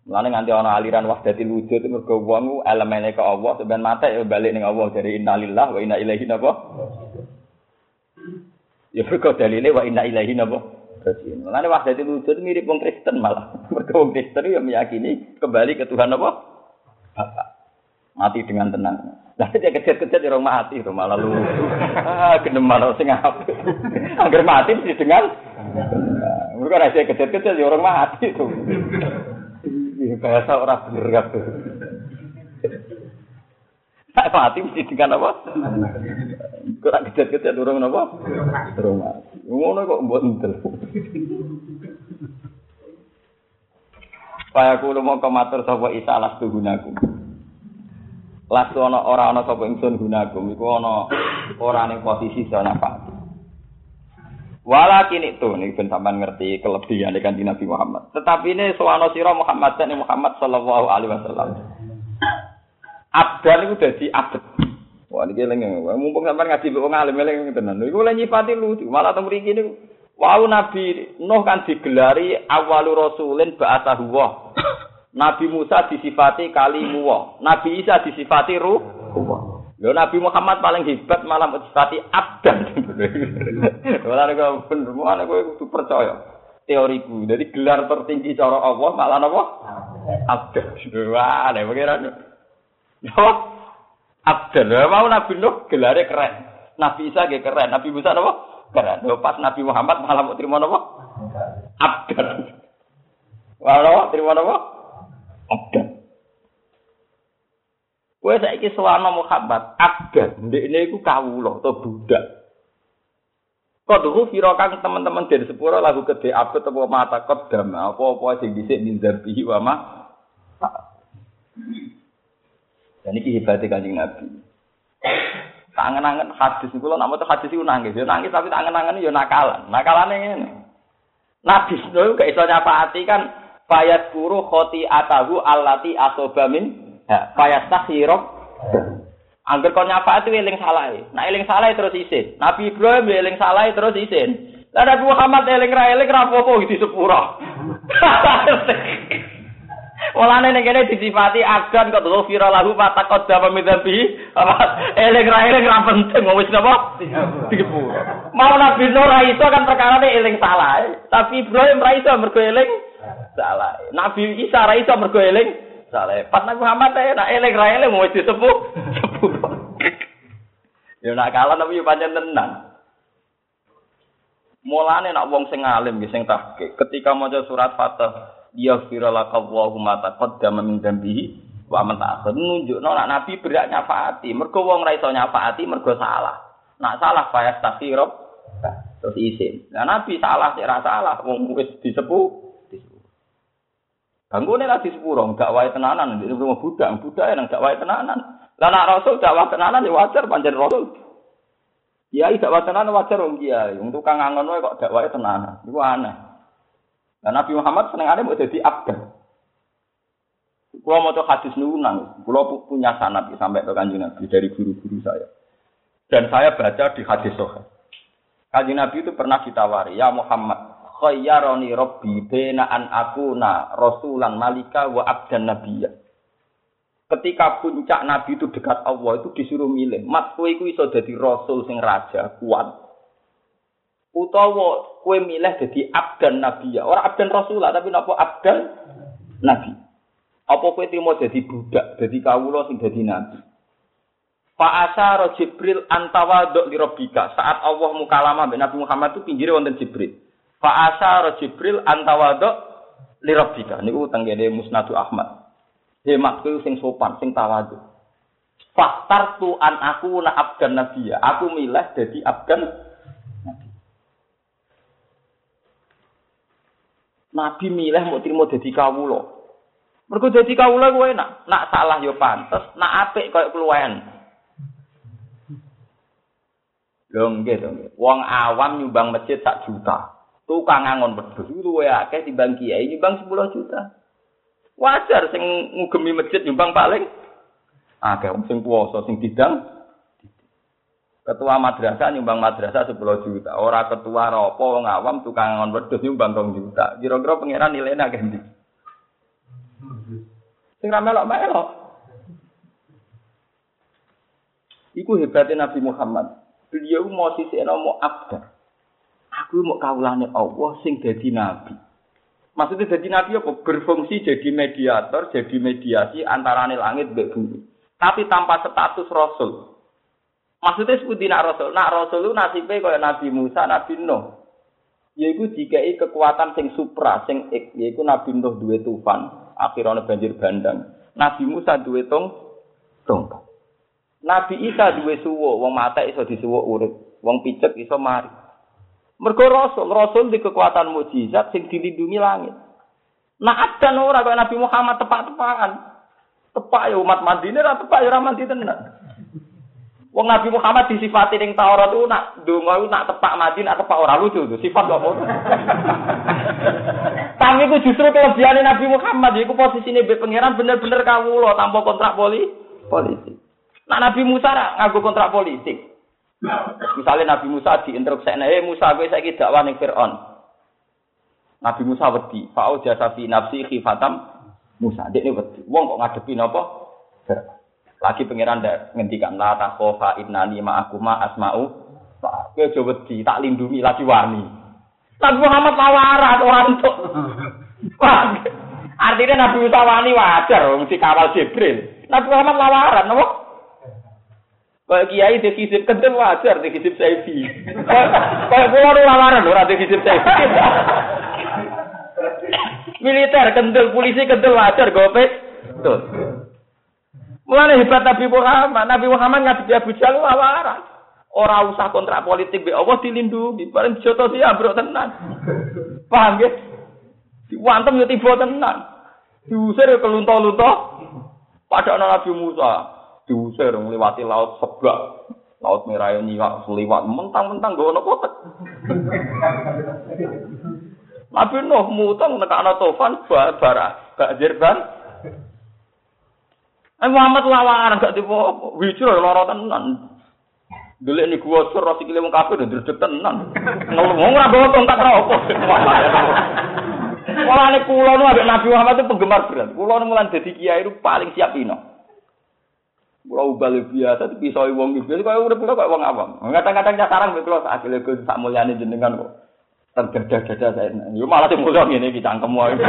Mulane nganti ana aliran wahdatil wujud mergo wong elemene ke Allah sampeyan mate ya balik ning Allah dari innalillah wa inna ilaihi napa? Ya mergo dalile wa inna ilaihi napa? Mulane wahdatil wujud mirip wong Kristen malah. Mergo wong Kristen ya meyakini kembali ke Tuhan apa? Bapak. Mati dengan tenang. Lah dia kecet-kecet di rumah mati rumah lalu. Ah, gendem malah sing apik. Angger mati mesti dengan Mereka rasa kecet-kecet di orang mati itu. Bahasa orang bener kabeh. Tak mati mesti dengan apa? Kurang kecet-kecet orang apa? Orang mati. Ngono kok mbok entel. Mau matur sapa isa alas tuhunaku. Lasu ana ora ana sapa ingsun gunagum iku ana ora ning posisi sana Pak. Walakin itu nih ben sampean ngerti kelebihan kan Nabi Muhammad. Tetapi ini soano sira Muhammad dan Muhammad sallallahu alaihi wasallam. Abdan itu dadi abad. Wah niki lengen mumpung sampean ngaji wong alim eling tenan. Iku lha nyifati lucu. Malah teng mriki niku wau Nabi Nuh kan digelari awalu rasulin ba'athahu Nabi Musa disifati kalimu Nabi Isa disifati ruh. Lho Nabi Muhammad paling hebat malah disifati abdan. Ora nek bener, ana kowe kudu percaya teoriku. Jadi gelar tertinggi cara Allah malah napa? Abdan. Wah, nek pengiran. Yo. Abdan. Mau Nabi Nuh gelare keren. Nabi Isa ge keren. Nabi Musa napa? Keren. Lho pas Nabi Muhammad malah terima napa? Abdan. Wah, terima napa? Abdan. Kowe saiki sowana Muhammad, abdan, ndekne iku kawula atau budak. Kodhu fira kang teman-teman dari sepuro lagu gede abet apa mata kodam apa-apa sing dhisik min dzarbihi wa ma. Dan iki hebate Kanjeng Nabi. Tangan-tangan hadis kula nak maca hadis iku nangis, ya nangis tapi tangan-tangan ya nakalan. Nakalane ngene. Nabi Nuh gak iso kan fayat kuru khoti atahu allati asoba min ya, fayat takhirok Angger kon nyapaati eling salah. Nah eling salah terus isin. Nabi Ibrahim ya eling salah terus isin. Lah Nabi Muhammad eling ra eling ra apa-apa di sepuro. Mulane ning kene disifati agan kok ghafira lahu ma taqaddama min dzambi. Eling ra eling ra penting wis napa? Mau Nabi Nuh ra iso kan perkara eling salah. Tapi Ibrahim ra iso mergo eling salah. Nabi Isa ra iso mergo eling salah. Pas Nabi Muhammad ya nak eling ra eling wis disepuh. Ya nak kalah tapi yo pancen tenan. Mulane nak wong sing alim nggih sing tahqiq ketika maca surat Fatah yaghfir laka Allahu ma taqaddama min dzambihi wa man ta'akhir nunjukno nak nabi berak nyafaati mergo wong ra iso nyafaati mergo salah. Nak salah bayas takhirab terus isin. Nah nabi salah sik ra salah wis disepuh Nih lagi sepuro, dakwah tenanan, di rumah budak, budak yang dakwah tenanan. Lah nak rasul dakwah tenanan ya wajar, panjang rasul. Iya, dakwah tenanan wajar om kiai. Untuk tukang angon kok dakwah tenanan, itu aneh. Dan Nabi Muhammad seneng ada mau abdan. Kalau mau tuh hadis nunang, kalau punya sanad sampai ke kanjeng Nabi dari guru-guru saya. Dan saya baca di hadis sohail. Kanjeng Nabi itu pernah ditawari, ya Muhammad, khayyarani rabbi bena an akuna rasulan malika wa abdan nabiyya. Ketika puncak nabi itu dekat Allah itu disuruh milih, mat kowe iku iso dadi rasul sing raja kuat. Utawa kowe milih dadi abdan nabiyya, ora abdan rasulah tapi napa abdan nabi. Apa kowe trimo dadi budak, dadi kawula sing dadi nabi. Fa asyara Jibril antawaduk li rabbika. Saat Allah mukalama Nabi Muhammad itu pinggire wonten Jibril. Fa asyara Jibril antawado li rabbika niku tenggene Musnadu Ahmad. Hematku sing sopan, sing tawadu. Faktartu an aku na abdan nabiya. Aku milih jadi abdan nabi. Nabi milih mau terima jadi kawulo. Mergo jadi kawulo gue enak. Nak salah yo pantes, nak apik koyo keluwen. Lho nggih Wong awam nyumbang masjid tak juta. Tukang angon wedhus luwe akeh timbang kiai nyumbang 10 juta. Wajar sing ngugemi masjid nyumbang paling akeh wong sing puasa sing didang ketua madrasah nyumbang madrasah 10 juta. Ora ketua apa wong awam tukang angon wedhus nyumbang 2 juta. Kira-kira pangeran nilainya akeh ndi? Sing ra melok-melok. Iku hebatnya Nabi Muhammad. Beliau mau sisi mau abdah. Aku mau kaulane Allah sing jadi nabi. Maksudnya jadi nabi apa? Berfungsi jadi mediator, jadi mediasi antara langit dan bumi. Tapi tanpa status rasul. Maksudnya seperti nak rasul. Nak rasul itu nasibnya kayak Nabi Musa, Nabi Nuh. Yaitu jika kekuatan sing supra, sing ik, yaitu Nabi Nuh dua tufan, akhirnya banjir bandang. Nabi Musa dua tong, tongkat. Nabi Isa dua suwo, wong mata iso disuwo urip, wong picek iso mari. Mergo Rasul, Rasul di kekuatan mujizat sing dilindungi langit. Nah, ada ora kaya Nabi Muhammad tepak-tepakan. Tepak ya umat Madinah ra tepak ya ora mandi tenan. Wong Nabi Muhammad disifati ning Taurat itu nak donga nak tepak Madinah tepak ora lucu itu sifat kok ngono. Tapi itu justru kelebihan Nabi Muhammad iku posisine be pangeran bener-bener kawula tanpa kontrak poli politik. Nah Nabi Musa nganggo kontrak politik. Misalnya Nabi Musa diinstruksi, eh Musa gue saya dakwah ning Fir'aun. Nabi Musa wedi, fa'au jasa fi nafsi khifatam Musa. Ini wedi. Wong kok ngadepi napa? Lagi pangeran ndak ngendikan la takhofa innani ma'akuma asma'u. Kowe aja wedi, tak lindungi lagi wani. Nabi Muhammad lawaran orang untuk. Artinya Nabi Musa wani wajar, mesti kawal Jibril. Nabi Muhammad lawaran, napa? Kayak kiai defisit kental wajar defisit saifi. Kayak pulau lu lamaran ora defisit saifi. Militer kendel, polisi kendel wajar gopes. Betul. Mulane hebat Nabi Muhammad. Nabi Muhammad ngadepi Abu Jahal lawaran. Ora usah kontrak politik be Allah dilindungi. Bareng joto sih bro tenan. Paham ya? Diwantem yo tiba tenan. Diusir yo kelunto-lunto. Padahal Nabi Musa diusir melewati laut sebak. Laut merah yang nyiwak seliwat mentang-mentang gak ono kotek. Nabi Nuh mutang nekakno tofan bara gak jirban. Eh Muhammad lawaran gak tipe wicur lara tenan. Dulu ini gua sur roti kile wong kafir ndredeg tenan. Ngomong ora bawa tongkat opo. Mulane kula nu ambek Nabi Muhammad itu penggemar berat. Kula nu mulan dadi kiai itu paling siap ino. Kula ubal biasa tapi iso wong kaya urip kula kaya wong awam. Kadang-kadang sarang mbek kula sak kile sak mulyane jenengan kok. Terdadah-dadah saya. Yo malah sing mulia ngene iki cangkem wae.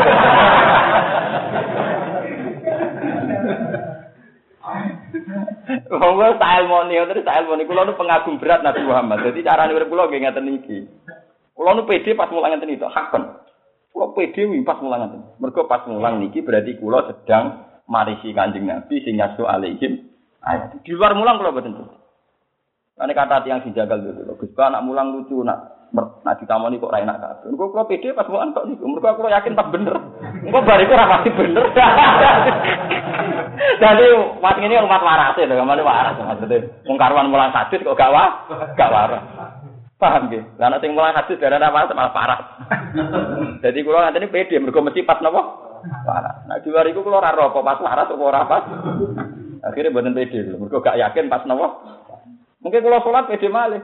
Wong kula style moni, terus nu pengagum berat Nabi Muhammad. Jadi carane urip kula nggih ngeten iki. Kula nu pede pas mulang ngeten itu, hakon. Kula pede pas mulang ngeten. Mergo pas mulang niki berarti kula sedang marisi Kanjeng Nabi sing nyasu alaihim. Di luar mulang kula boten. Ane kata tiang dijagal dulu. Gus anak mulang lucu nak nak ditamoni kok ra enak kabeh. Engko kula pede pas mulang kok niku. Mergo kula yakin pas bener. Engko bariku ora pasti bener. Jadi mas ini umat waras ya, kemana waras maksudnya. Wong karuan mulang hadis kok gak wah, gak waras. Paham gitu? Karena sing mulang hadis dari apa malah parah. Jadi kalau nanti ini pede, mereka mesti pas nopo. Waras. Nah di luar itu kalau raro apa pas waras apa ora pas. Akhirnya buatin pede, mereka gak yakin pas nopo. Mungkin kalau sholat pede malih.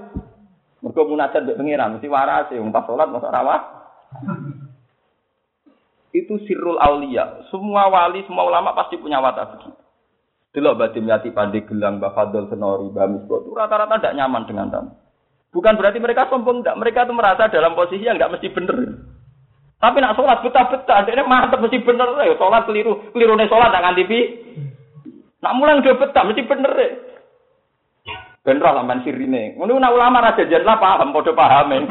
Mereka munajat di pengiran, mesti waras ya, pas sholat rawat itu sirrul aulia. Semua wali, semua ulama pasti punya watak begitu. Delok Badim Yati Pandi Gelang, Mbak Fadol Senori, Mbak Misbah, itu rata-rata tidak nyaman dengan tamu. Bukan berarti mereka sombong, enggak. Mereka itu merasa dalam posisi yang enggak mesti bener. Tapi nak sholat betah-betah, ini mantap mesti bener. Ya, sholat keliru, keliru nih sholat tak nganti Nak mulang udah betah, mesti bener ya. Bener lah man sirine. Ngono nak ulama raja jenlah paham, podo pahamin.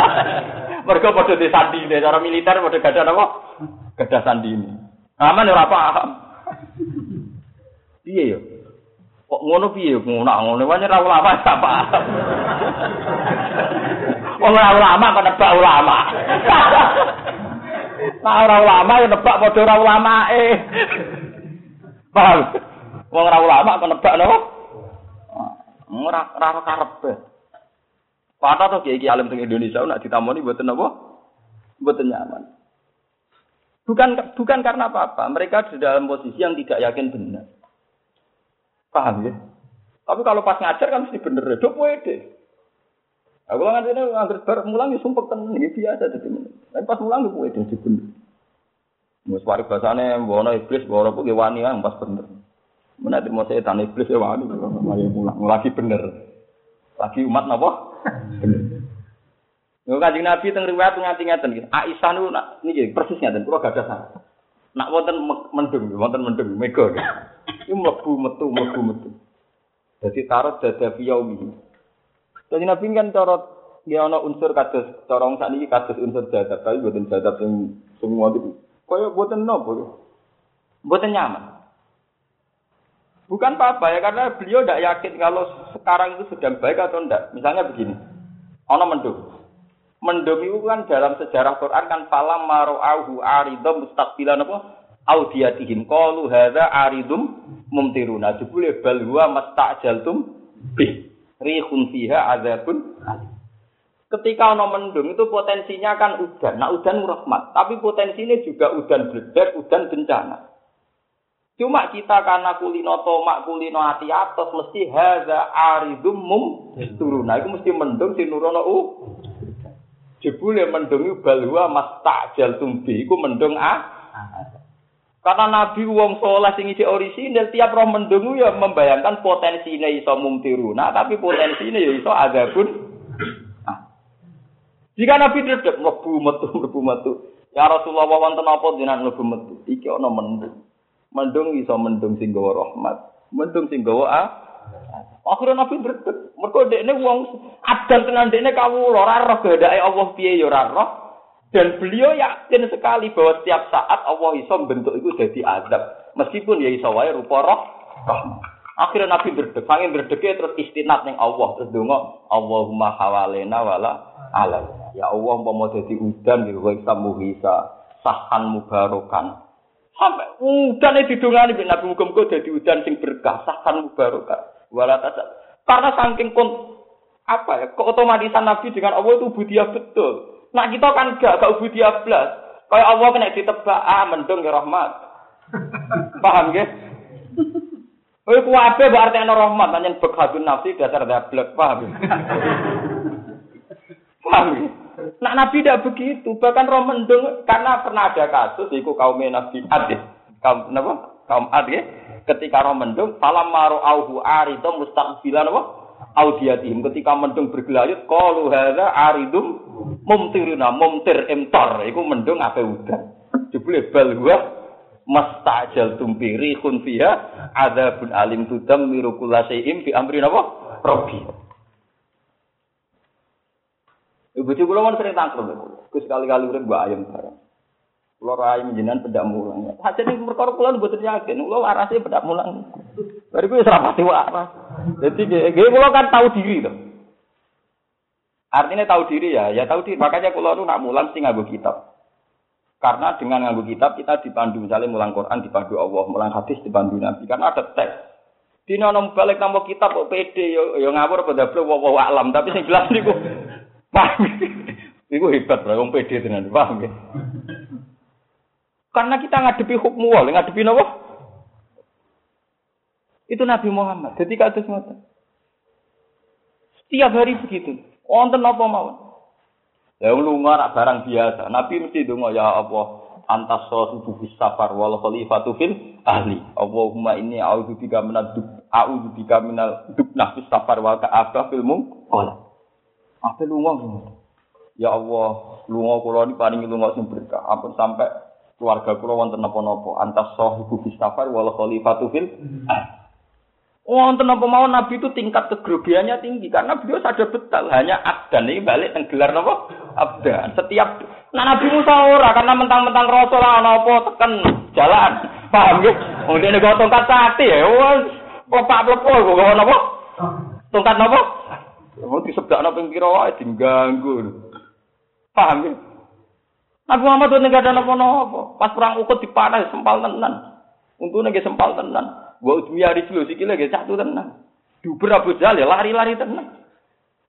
Mereka pada di sandi ini, cara militer pada gada apa? Sandi ini. Aman ya paham. Iya ya. Kok ngono piye ngono ngono wae ora ulama tak paham. Wong ora ulama kok nebak ulama. Nah ora ulama ya nebak padha ora ulama eh. Paham? Wong ora ulama kok nebak napa? Ora ora karepe. Patah tuh kiai alim teng Indonesia nak ditamoni buatan apa? Buatan nyaman. Bukan bukan karena apa-apa. Mereka di dalam posisi yang tidak yakin benar. Paham ya? Tapi kalau pas ngajar kan mesti bener. Dok pede. Aku lah ngajar ngajar bar mulang ya sumpah kan ya biasa jadi. Tapi pas mulang ya pede jadi bener. Mus waris bahasane bono iblis bono pun wani yang pas bener. Mana mau setan iblis ya wani mulang lagi bener. Lagi umat napa? Yo Kanjeng Nabi teng riwayat nganti ngeten iki. Aisyah nak niki persis ngeten, kula gadah salah. Nak wonten mendung, wonten mendung mega. Iku mlebu metu mlebu metu. Dadi tarot dada yaumi. Dadi Nabi kan cara ya ana unsur kados wong sakniki kados unsur jadab, tapi boten jadab sing semua itu. Kaya boten nopo. Boten nyaman. Bukan apa-apa ya, karena beliau tidak yakin kalau sekarang itu sedang baik atau tidak. Misalnya begini, ono mendung. Mendung itu kan dalam sejarah Quran kan falam maro'ahu aridum mustaqbilan apa? Audiyatihim qalu hadza aridum mumtiruna. Jebule bal huwa mastajaltum bih. Rihun fiha adzabun Ketika ono mendung itu potensinya kan udan. Nah udan rahmat, tapi potensinya juga udan bledek, udan bencana. Cuma kita karena kulino tomak kulino hati atas mesti haza aridum mum turun. Nah, itu mesti mendung si nurono u. Jebule mendung balwa mas takjal tumbi. Iku mendung ah. Karena Nabi wong soleh sing isi orisinil tiap roh mendung ya membayangkan potensinya iso mumtiruna, tapi potensinya ya iso pun. Ah. Jika Nabi tidak mlebu metu mlebu metu, ya Rasulullah wonten apa jenengan mlebu metu? Iki ana mendung. Mendung iso mendung sing gawa rahmat. Mendung sing gawa ah. Akhirnya Nabi berdek. Mergo dekne wong adan tenan dekne kawula ora roh gedake Allah piye ya roh. Dan beliau yakin sekali bahwa setiap saat Allah iso bentuk itu jadi azab. Meskipun ya iso wae rupa roh. Akhirnya Nabi berdek, sangin berdeknya terus istinat ning Allah terus donga Allahumma hawalena wala alal. Ya Allah mau jadi udan di wa muhisa sahan mubarokan. Sampai udan itu didongani Nabi muga-muga jadi udan sing berkah sahan mubarokan. Wala Karena saking kon apa ya keotomatisan Nabi dengan Allah itu budiah betul. Nah kita kan gak gak budiah belas. Kayak Allah kena ditebak ah mendung ya rahmat. Paham ya? Oh, itu apa berarti ana rahmat, hanya bekhadun nafsi dasar dablek, paham? paham ya? Nah, Nabi tidak begitu, bahkan roh mendung karena pernah ada kasus iku kaum Nabi Ad, kaum apa? Kaum Ad ya. Ketika roh mendung, falam maru auhu aridum mustaqbilan apa? Audiatihim ketika mendung bergelayut qalu hadza aridum mumtiruna mumtir imtar iku mendung apa udan. Jebule bal mastajal tumpiri kun fiha adzabun alim tudam miru kullasaim fi amri napa rabbi Ibu kula sering tangkrut Gus sekali-kali urip mbok ayam bareng. Kula ra ayam jenengan pedak mulang. Hasil ning perkara kula mboten yakin, kula warase pedak mulang. Bariku wis ra pati waras. Dadi nggih kula kan tahu diri to. Artinya tahu diri ya, ya tahu diri. Makanya kula nu nak mulang sing nganggo kitab. Karena dengan nganggo kitab kita dipandu misalnya mulang Quran dipandu Allah, mulang hadis dipandu Nabi. Karena ada teks. Di nono balik nama kitab kok pede yo yo ngawur pada bro wow alam tapi sing jelas niku paham. Niku hebat bro, wong pede tenan, paham ya? Karena kita ngadepi hukum wal, ngadepi nopo? Itu Nabi Muhammad. Jadi kados ngoten. Setiap hari begitu. Wonten apa mawon? Ya lunga nak barang biasa. Nabi mesti donga ya Allah antas bis safar wal khalifatu fil ahli. Allahumma inni a'udzu bika minad dub a'udzu bika minal dubnah fis safar wal ka'abah fil mungqala. Apa lunga Ya Allah, lunga kula ni paringi lunga sing berkah. Ampun sampai keluarga kula wonten napa-napa. Antas sahibu bis safar wal khalifatu fil. Wonten apa mau Nabi itu tingkat kegrogiannya tinggi karena beliau sadar betul hanya abdan. Ini balik tenggelar napa? Abdan. Setiap nah Nabi Musa ora karena mentang-mentang rasul lah apa tekan jalan. Paham ya wong dene kok tongkat sate ya wes. Lepak lepo kok napa tongkat napa? Mau disebdakno ping pira wae diganggu paham ya Nabi Muhammad itu nggak ada napa-napa pas perang ukut dipanah sempal tenan untune nggih sempal tenan Wa udmiya rislu sikile ge satu tenan. Duber Abu Jahal ya lari-lari tenan.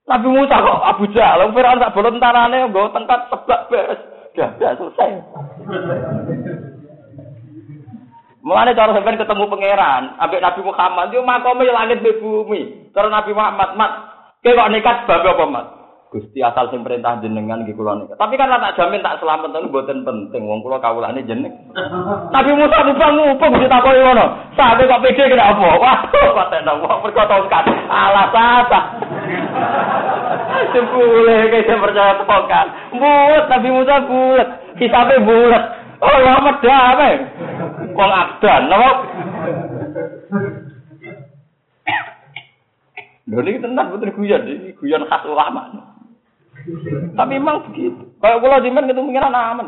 Nabi Musa kok Abu Jahal, Firaun sak bolon tentarane nggo tengkat seblak beres. Sudah, selesai. Mulane cara sampean ketemu pangeran, ambek Nabi Muhammad, yo makome langit be bumi. Cara Nabi Muhammad, mat, kok nekat sebab apa, mat? Gusti asal sing perintah jenengan nggih kula nika. Tapi kan tak jamin tak selamat niku mboten penting wong kula kawulane jeneng. Nabi Musa mubang ngupung ditakoki ngono. Sampe kok pede kena apa? Waduh, patek nang wong mergo tongkat. Alah sapa. Sempule kayak percaya tongkat. Bulat Nabi Musa bulat. Hisabe bulat. Oh, lama damai. Wong abdan, napa? Lho niki tenan betul guyon, guyon khas ulama. Tapi memang begitu. Kalau kula jimen ketemu pengiran aman.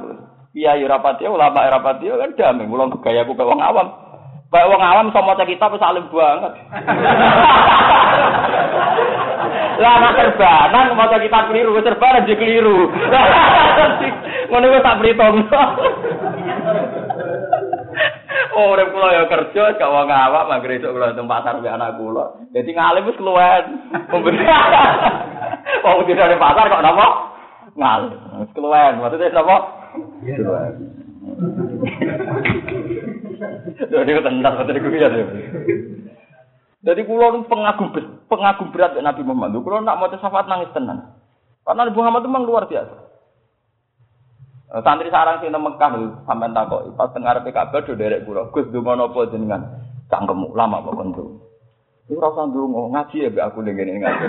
Iya ya rapati ulama rapati kan damai mulang gaya aku wong awam. Kayak wong awam sama maca kitab salim banget. Lah nek serbanan maca kitab keliru, serbanan jadi keliru. Ngono wis tak perhitung. Oh, urip kula ya kerja gak wong awak mangger esuk kula teng pasar mbek anak kula. Dadi ngalim wis keluwen. Wong di pasar kok napa? Ngalim. Wis keluwen. Maksudnya napa? Keluwen. Jadi tentang kata gue ya. Jadi kulo pengagum pengagum berat Nabi Muhammad. Kulo nak mau syafaat nangis tenan. Karena Nabi Muhammad itu memang luar biasa. Santri sarang sing Mekah lho sampean takoki pas teng arepe do derek kula. Gus donga napa jenengan? Cangkemmu lama kok konco. Iku ora ndonga, ngaji ya mbek aku ning ngene ngaji.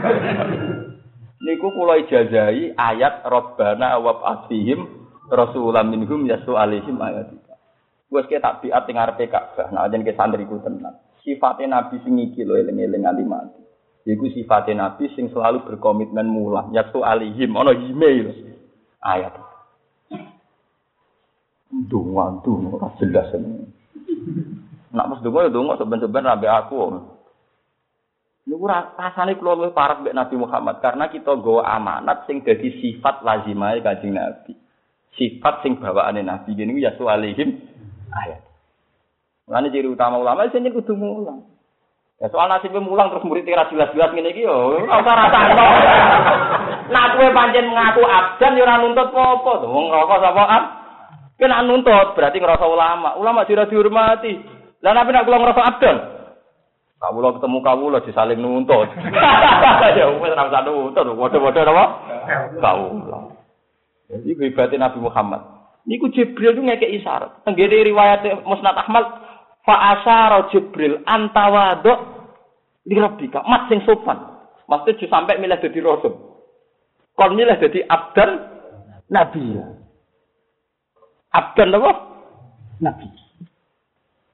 Niku kula ijazahi ayat Rabbana wa atihim rasulam minhum yasu alaihim ayat. Wes ke tak biat teng arepe Ka'bah. Nah jenenge santriku tenan. Sifatnya Nabi sing iki lho eling-eling nganti mati. Iku sifatnya Nabi sing selalu berkomitmen mulah. Yasu alaihim ana email ayat. Dungo, dungo, jelas ini. Nak pas dungo ya dungo sebenarnya nabi aku. Ini rasanya kalau lebih parah mbak Nabi Muhammad karena kita gawa amanat sing jadi sifat lazimai kajing Nabi. Sifat sing bawaane Nabi gini ya soalihim ayat. Mulane ciri utama ulama sing kudu mulang. Ya soal nasibnya mulang terus murid ra jelas-jelas ngene iki yo ora usah rasakno. Nak kowe pancen ngaku abdan yo ora nuntut apa-apa to. Wong rokok sapa? Kena nuntut berarti ngerasa ulama. Ulama dira dihormati. Lah nabi nak kula ngerasa abdan. Kawula ketemu kawula disaling nuntut. ya wis ora usah nuntut, padha-padha napa? Kawula. Jadi ibadah Nabi Muhammad. Niku Jibril itu ngekek isyarat. Tenggiri riwayat Musnad Ahmad, fa asyara Jibril antawado di rabbika, mat sing sopan. Maksudnya sampai milih jadi rasul. Kon milih jadi abdan nabi. Abdan apa? Nabi.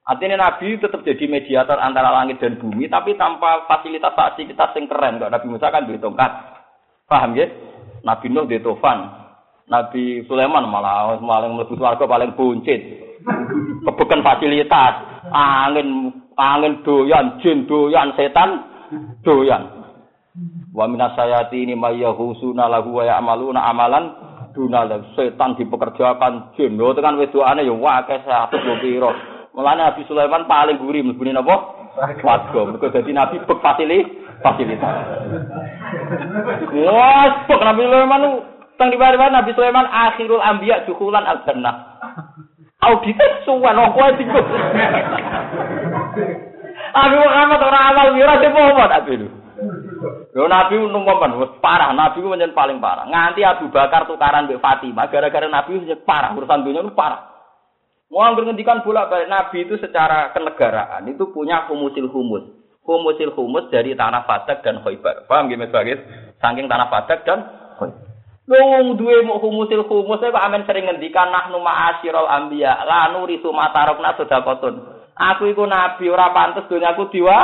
Artinya Nabi tetap jadi mediator antara langit dan bumi, tapi tanpa fasilitas fasilitas yang keren. Kalau Nabi Musa kan di tongkat, paham ya? Nabi Nuh di tofan, Nabi Sulaiman malah paling mlebu swarga paling buncit. Kebukan fasilitas, angin angin doyan, jin doyan, setan doyan. Wa minas sayati ini mayyahusuna lahu wa ya'maluna amalan dunal setan dipekerjakan jin. Lho tekan wedokane ya akeh 100 piro. Mulane Nabi Sulaiman paling gurih mlebune napa? Warga. Mergo dadi nabi bek fasili fasilitas. Wah, bek Nabi Sulaiman teng riwayat Nabi Sulaiman akhirul anbiya dukhulan al jannah. Audit suwan wong kowe tiku. Nabi Muhammad ora amal mira de Muhammad Nabi lu. Yo Nabi numpan wis parah, Nabi ku paling parah. Nganti Abu Bakar tukaran mbek Fatimah gara-gara Nabi wis parah urusan dunia itu parah. Mau ngendikan bolak balik Nabi itu secara kenegaraan itu punya humusil humus. Humusil humus dari tanah Fadak dan Khaybar. Paham gimana sebagai saking tanah Fadak dan Khaybar. Wong duwe mau humusil humus Pak Amin sering ngendikan nahnu ma'asyiral anbiya la nurisu matarokna sedekatun. Aku iku nabi ora pantes donyaku diwa.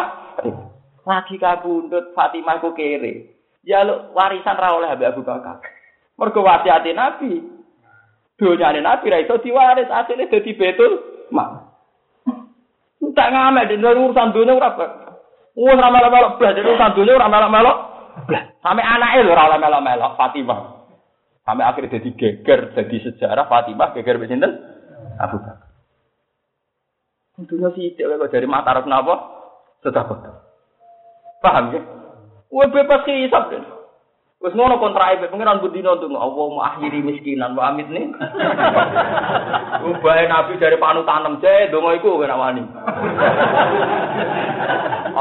Lagi kabundut Fatimah ku kere. Ya lu warisan ra oleh Abu Bakar. Mergo wasiate nabi. Donyane Nabi ra iso diwaris, asline dadi betul mak. Tak ngamek di urusan dunia ora Wes ora melok-melok blas, urusan dunia ora melok-melok. Sampai anake lho ora oleh melok-melok Fatimah. Sampai akhirnya jadi geger, jadi sejarah Fatimah geger mbek sinten? Abu Bakar. Tentunya sih kok dari mata kenapa? Sedekah. Paham ya? Wes bebas hisab deh. Wes ngono kontrak ibu pengiran budino tuh Allah mau akhiri miskinan wa amit nih. Ubahe nabi dari panu tanam je dongo iku kena wani.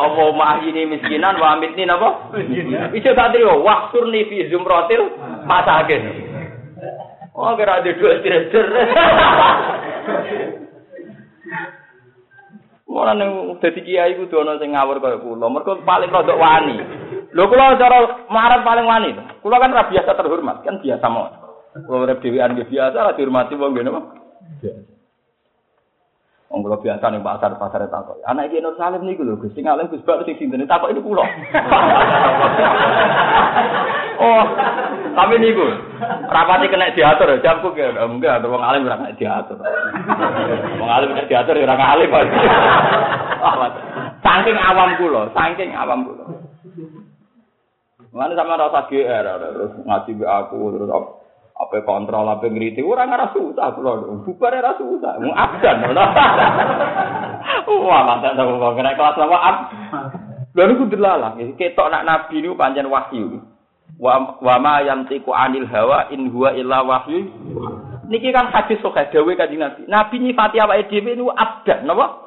Allah mau akhiri miskinan wa amit nih napa? Bisa tak trio waksurni fi zumratil masakin. Oh kira ada dua trader. Ora nang dadi kiai kudu ana sing ngawur kaya kula. Mergo paling rodok wani. Lho kula cara marah paling wani. Kula kan ora biasa terhormat, kan biasa mau. Kula urip dhewean biasa ora dihormati wong ngene apa? Wong kula biasa ning pasar pasar takok. Anak iki Nur Salim niku lho, Gus sing alim Gus Bak sing sinten takok ini kula. oh, tapi niku rapati kena diatur jamku ke enggak ada wong alim ora kena diatur. Wong alim kena diatur ora alim. Saking awam kula, saking awam kula. Mana sama rasa GR, terus ngaji aku, terus apa kontrol, apa ngerti, orang nggak susah, kalau bukan rasa susah, mau abdan, wah mantap dong, kau kena kelas nama ab, lalu aku delalah, ketok nak nabi ini panjang wahyu, wa wa ma yantiqu anil hawa in huwa illa wahyu, niki kan hadis sok dawe kanjeng nabi, nabi nyifati awake dhewe niku abdan, napa?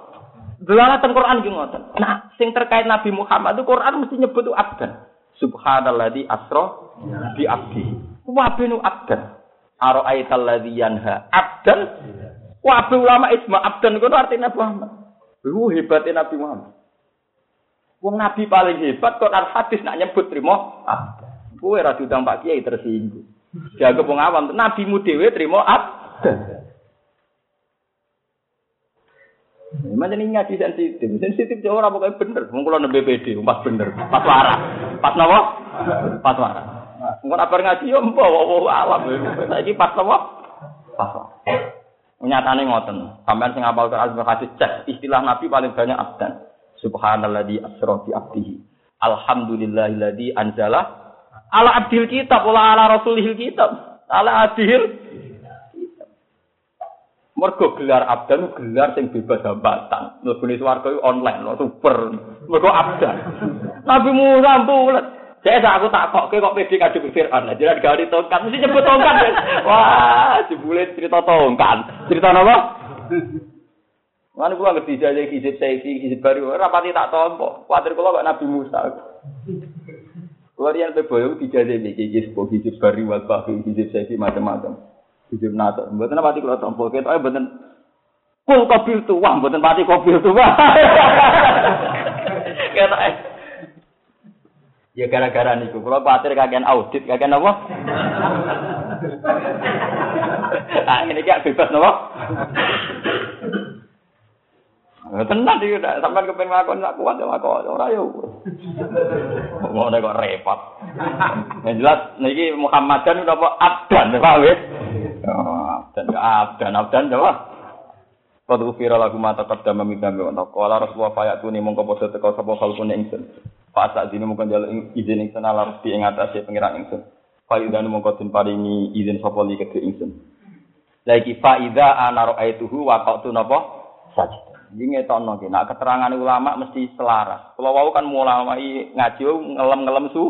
Delalah teng Quran ki ngoten. Nah, sing terkait Nabi Muhammad itu Quran mesti nyebut itu abdan. Subhanalladzi asra bi abdi. Wabe nu abdan. Ara'aital ladzi yanha abdan. Wabe ulama isma abdan itu artinya Muhammad. Lu hebatnya Nabi Muhammad. Wong Nabi paling hebat kok al hadis nak nyebut trimo abdan. Kowe ora diundang Pak Kiai tersinggung. Jaga wong awam, Nabi mu dhewe trimo abdan. Macam ini ngaji sensitif, sensitif jauh orang pokoknya bener. Mungkin kalau BPD, pas bener, pas waras, pas nawa, pas waras. Mungkin apa ngaji yo empo, wow alam. Lagi pas nawa, pas. Nyatane ngoten. Sampeyan sing apal Quran hadis cek istilah Nabi paling banyak abdan. Subhanalladzi asra bi abdihi. Alhamdulillahilladzi anzala ala abdil kitab wala ala rasulihil kitab. Ala abdil Mergo gelar abdan gelar sing bebas hambatan. Mlebune swarga online lho super. Mergo abdan. Nabi Musa bulet. Saya aku tak kok kok pede ngadep Fir'aun. Lah jadi gak tongkat mesti nyebut tongkat. Wah, jebule cerita tongkat. Cerita apa? Mana kula ngerti jaja kizib saya kizib baru rapati tak tompo. Kuatir kula kok Nabi Musa. Kula riyen pe boyo dijajah iki kizib kizib baru wal bahi kizib macam-macam. Kizib nato. Mboten pati kula tompo ketoke mboten Kul kobil tu, wah, mboten pati kobil tu, wah. Ketoke Ya gara-gara niku, kalau khawatir kagian audit, kagian apa? nah, ini kayak bebas apa? Tenang iki udah sampean kepen ngakon gak kuat ya ngakon ora yo. Ngono kok repot. Yang jelas niki Muhammadan udah apa abdan ya? Abdan abdan abdan coba. Qad ufira lagu mata qaddama min dambi wa qala rasulullah fayatuni mongko padha teko sapa kalkune ingsun. Fasa dini mungkin jalan izin ingsun ala rusti ing atase pengiran ingsun. Faidan mungkin den paringi izin sapa li kedhe ingsun. Lagi faida ana ra'aituhu wa qatu napa sajid. Iki ngetokno ki keterangan ulama mesti selaras. Kalau wau kan mulai ngaji ngelem-ngelem su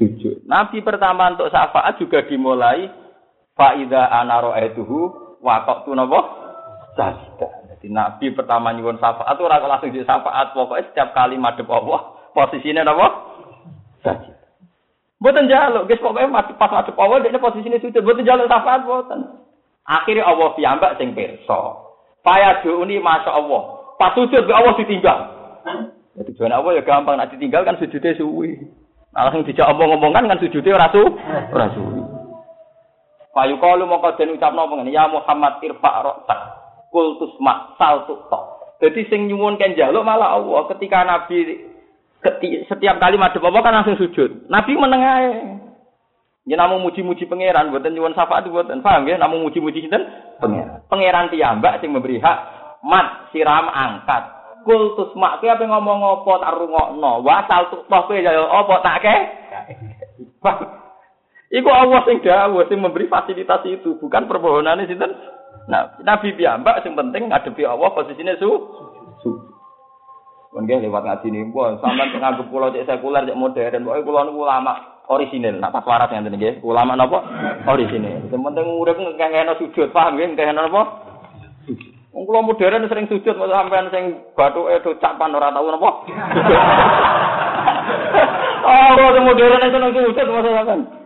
sujud. Nabi pertama untuk syafaat juga dimulai faida ana ra'aituhu wa qatu napa sajid. Jadi Nabi pertama nyuwun syafaat ora langsung di syafaat, pokoknya setiap kali madhep Allah posisinya apa? Sajid. Boten jaluk, guys pokoknya pas madhep Allah dekne posisine sujud, boten jaluk syafaat boten. Akhirnya Allah piyambak sing pirsa. Paya ini masya Allah. Pas sujud Allah ditinggal. Jadi tujuan Allah ya gampang, nak ditinggal kan sujudnya suwi. Langsung dijak omong-omongan kan sujudnya ora su, ora suwi. Payu kalu mongko den ucapno ngene, ya Muhammad irfa ra'sak. Kultus mak sal tok. Jadi sing nyuwun kan jaluk malah Allah ketika Nabi setiap kali madhep apa kan langsung sujud. Nabi menengahe. Ya namun muji-muji pangeran, buatan nyuwun syafaat buatan paham ya, namun muji-muji sinten pangeran. Pangeran piyambak sing memberi hak mat siram angkat. Kultus mak ki apa ngomong apa tak rungokno. Wasal tuh toh kowe ya apa tak ke? Iku Allah sing dawuh sing memberi fasilitas itu, bukan permohonane sinten. Nah, Nabi piyambak sing penting ngadepi Allah posisine su. su. Mungkin lewat ngaji nih, buat sampai nganggep pulau cek sekuler, cek modern, pokoknya pulau niku ulama orisinil, nak pas waras yang tadi, ulama nopo orisinil. Penting urip ngekehno sujud, paham ya, ngekehno nopo? Wong kula modern sering sujud, mau sampean sing bathuke do capan ora tau napa? Oh, kula modern sing sujud, masa sampean.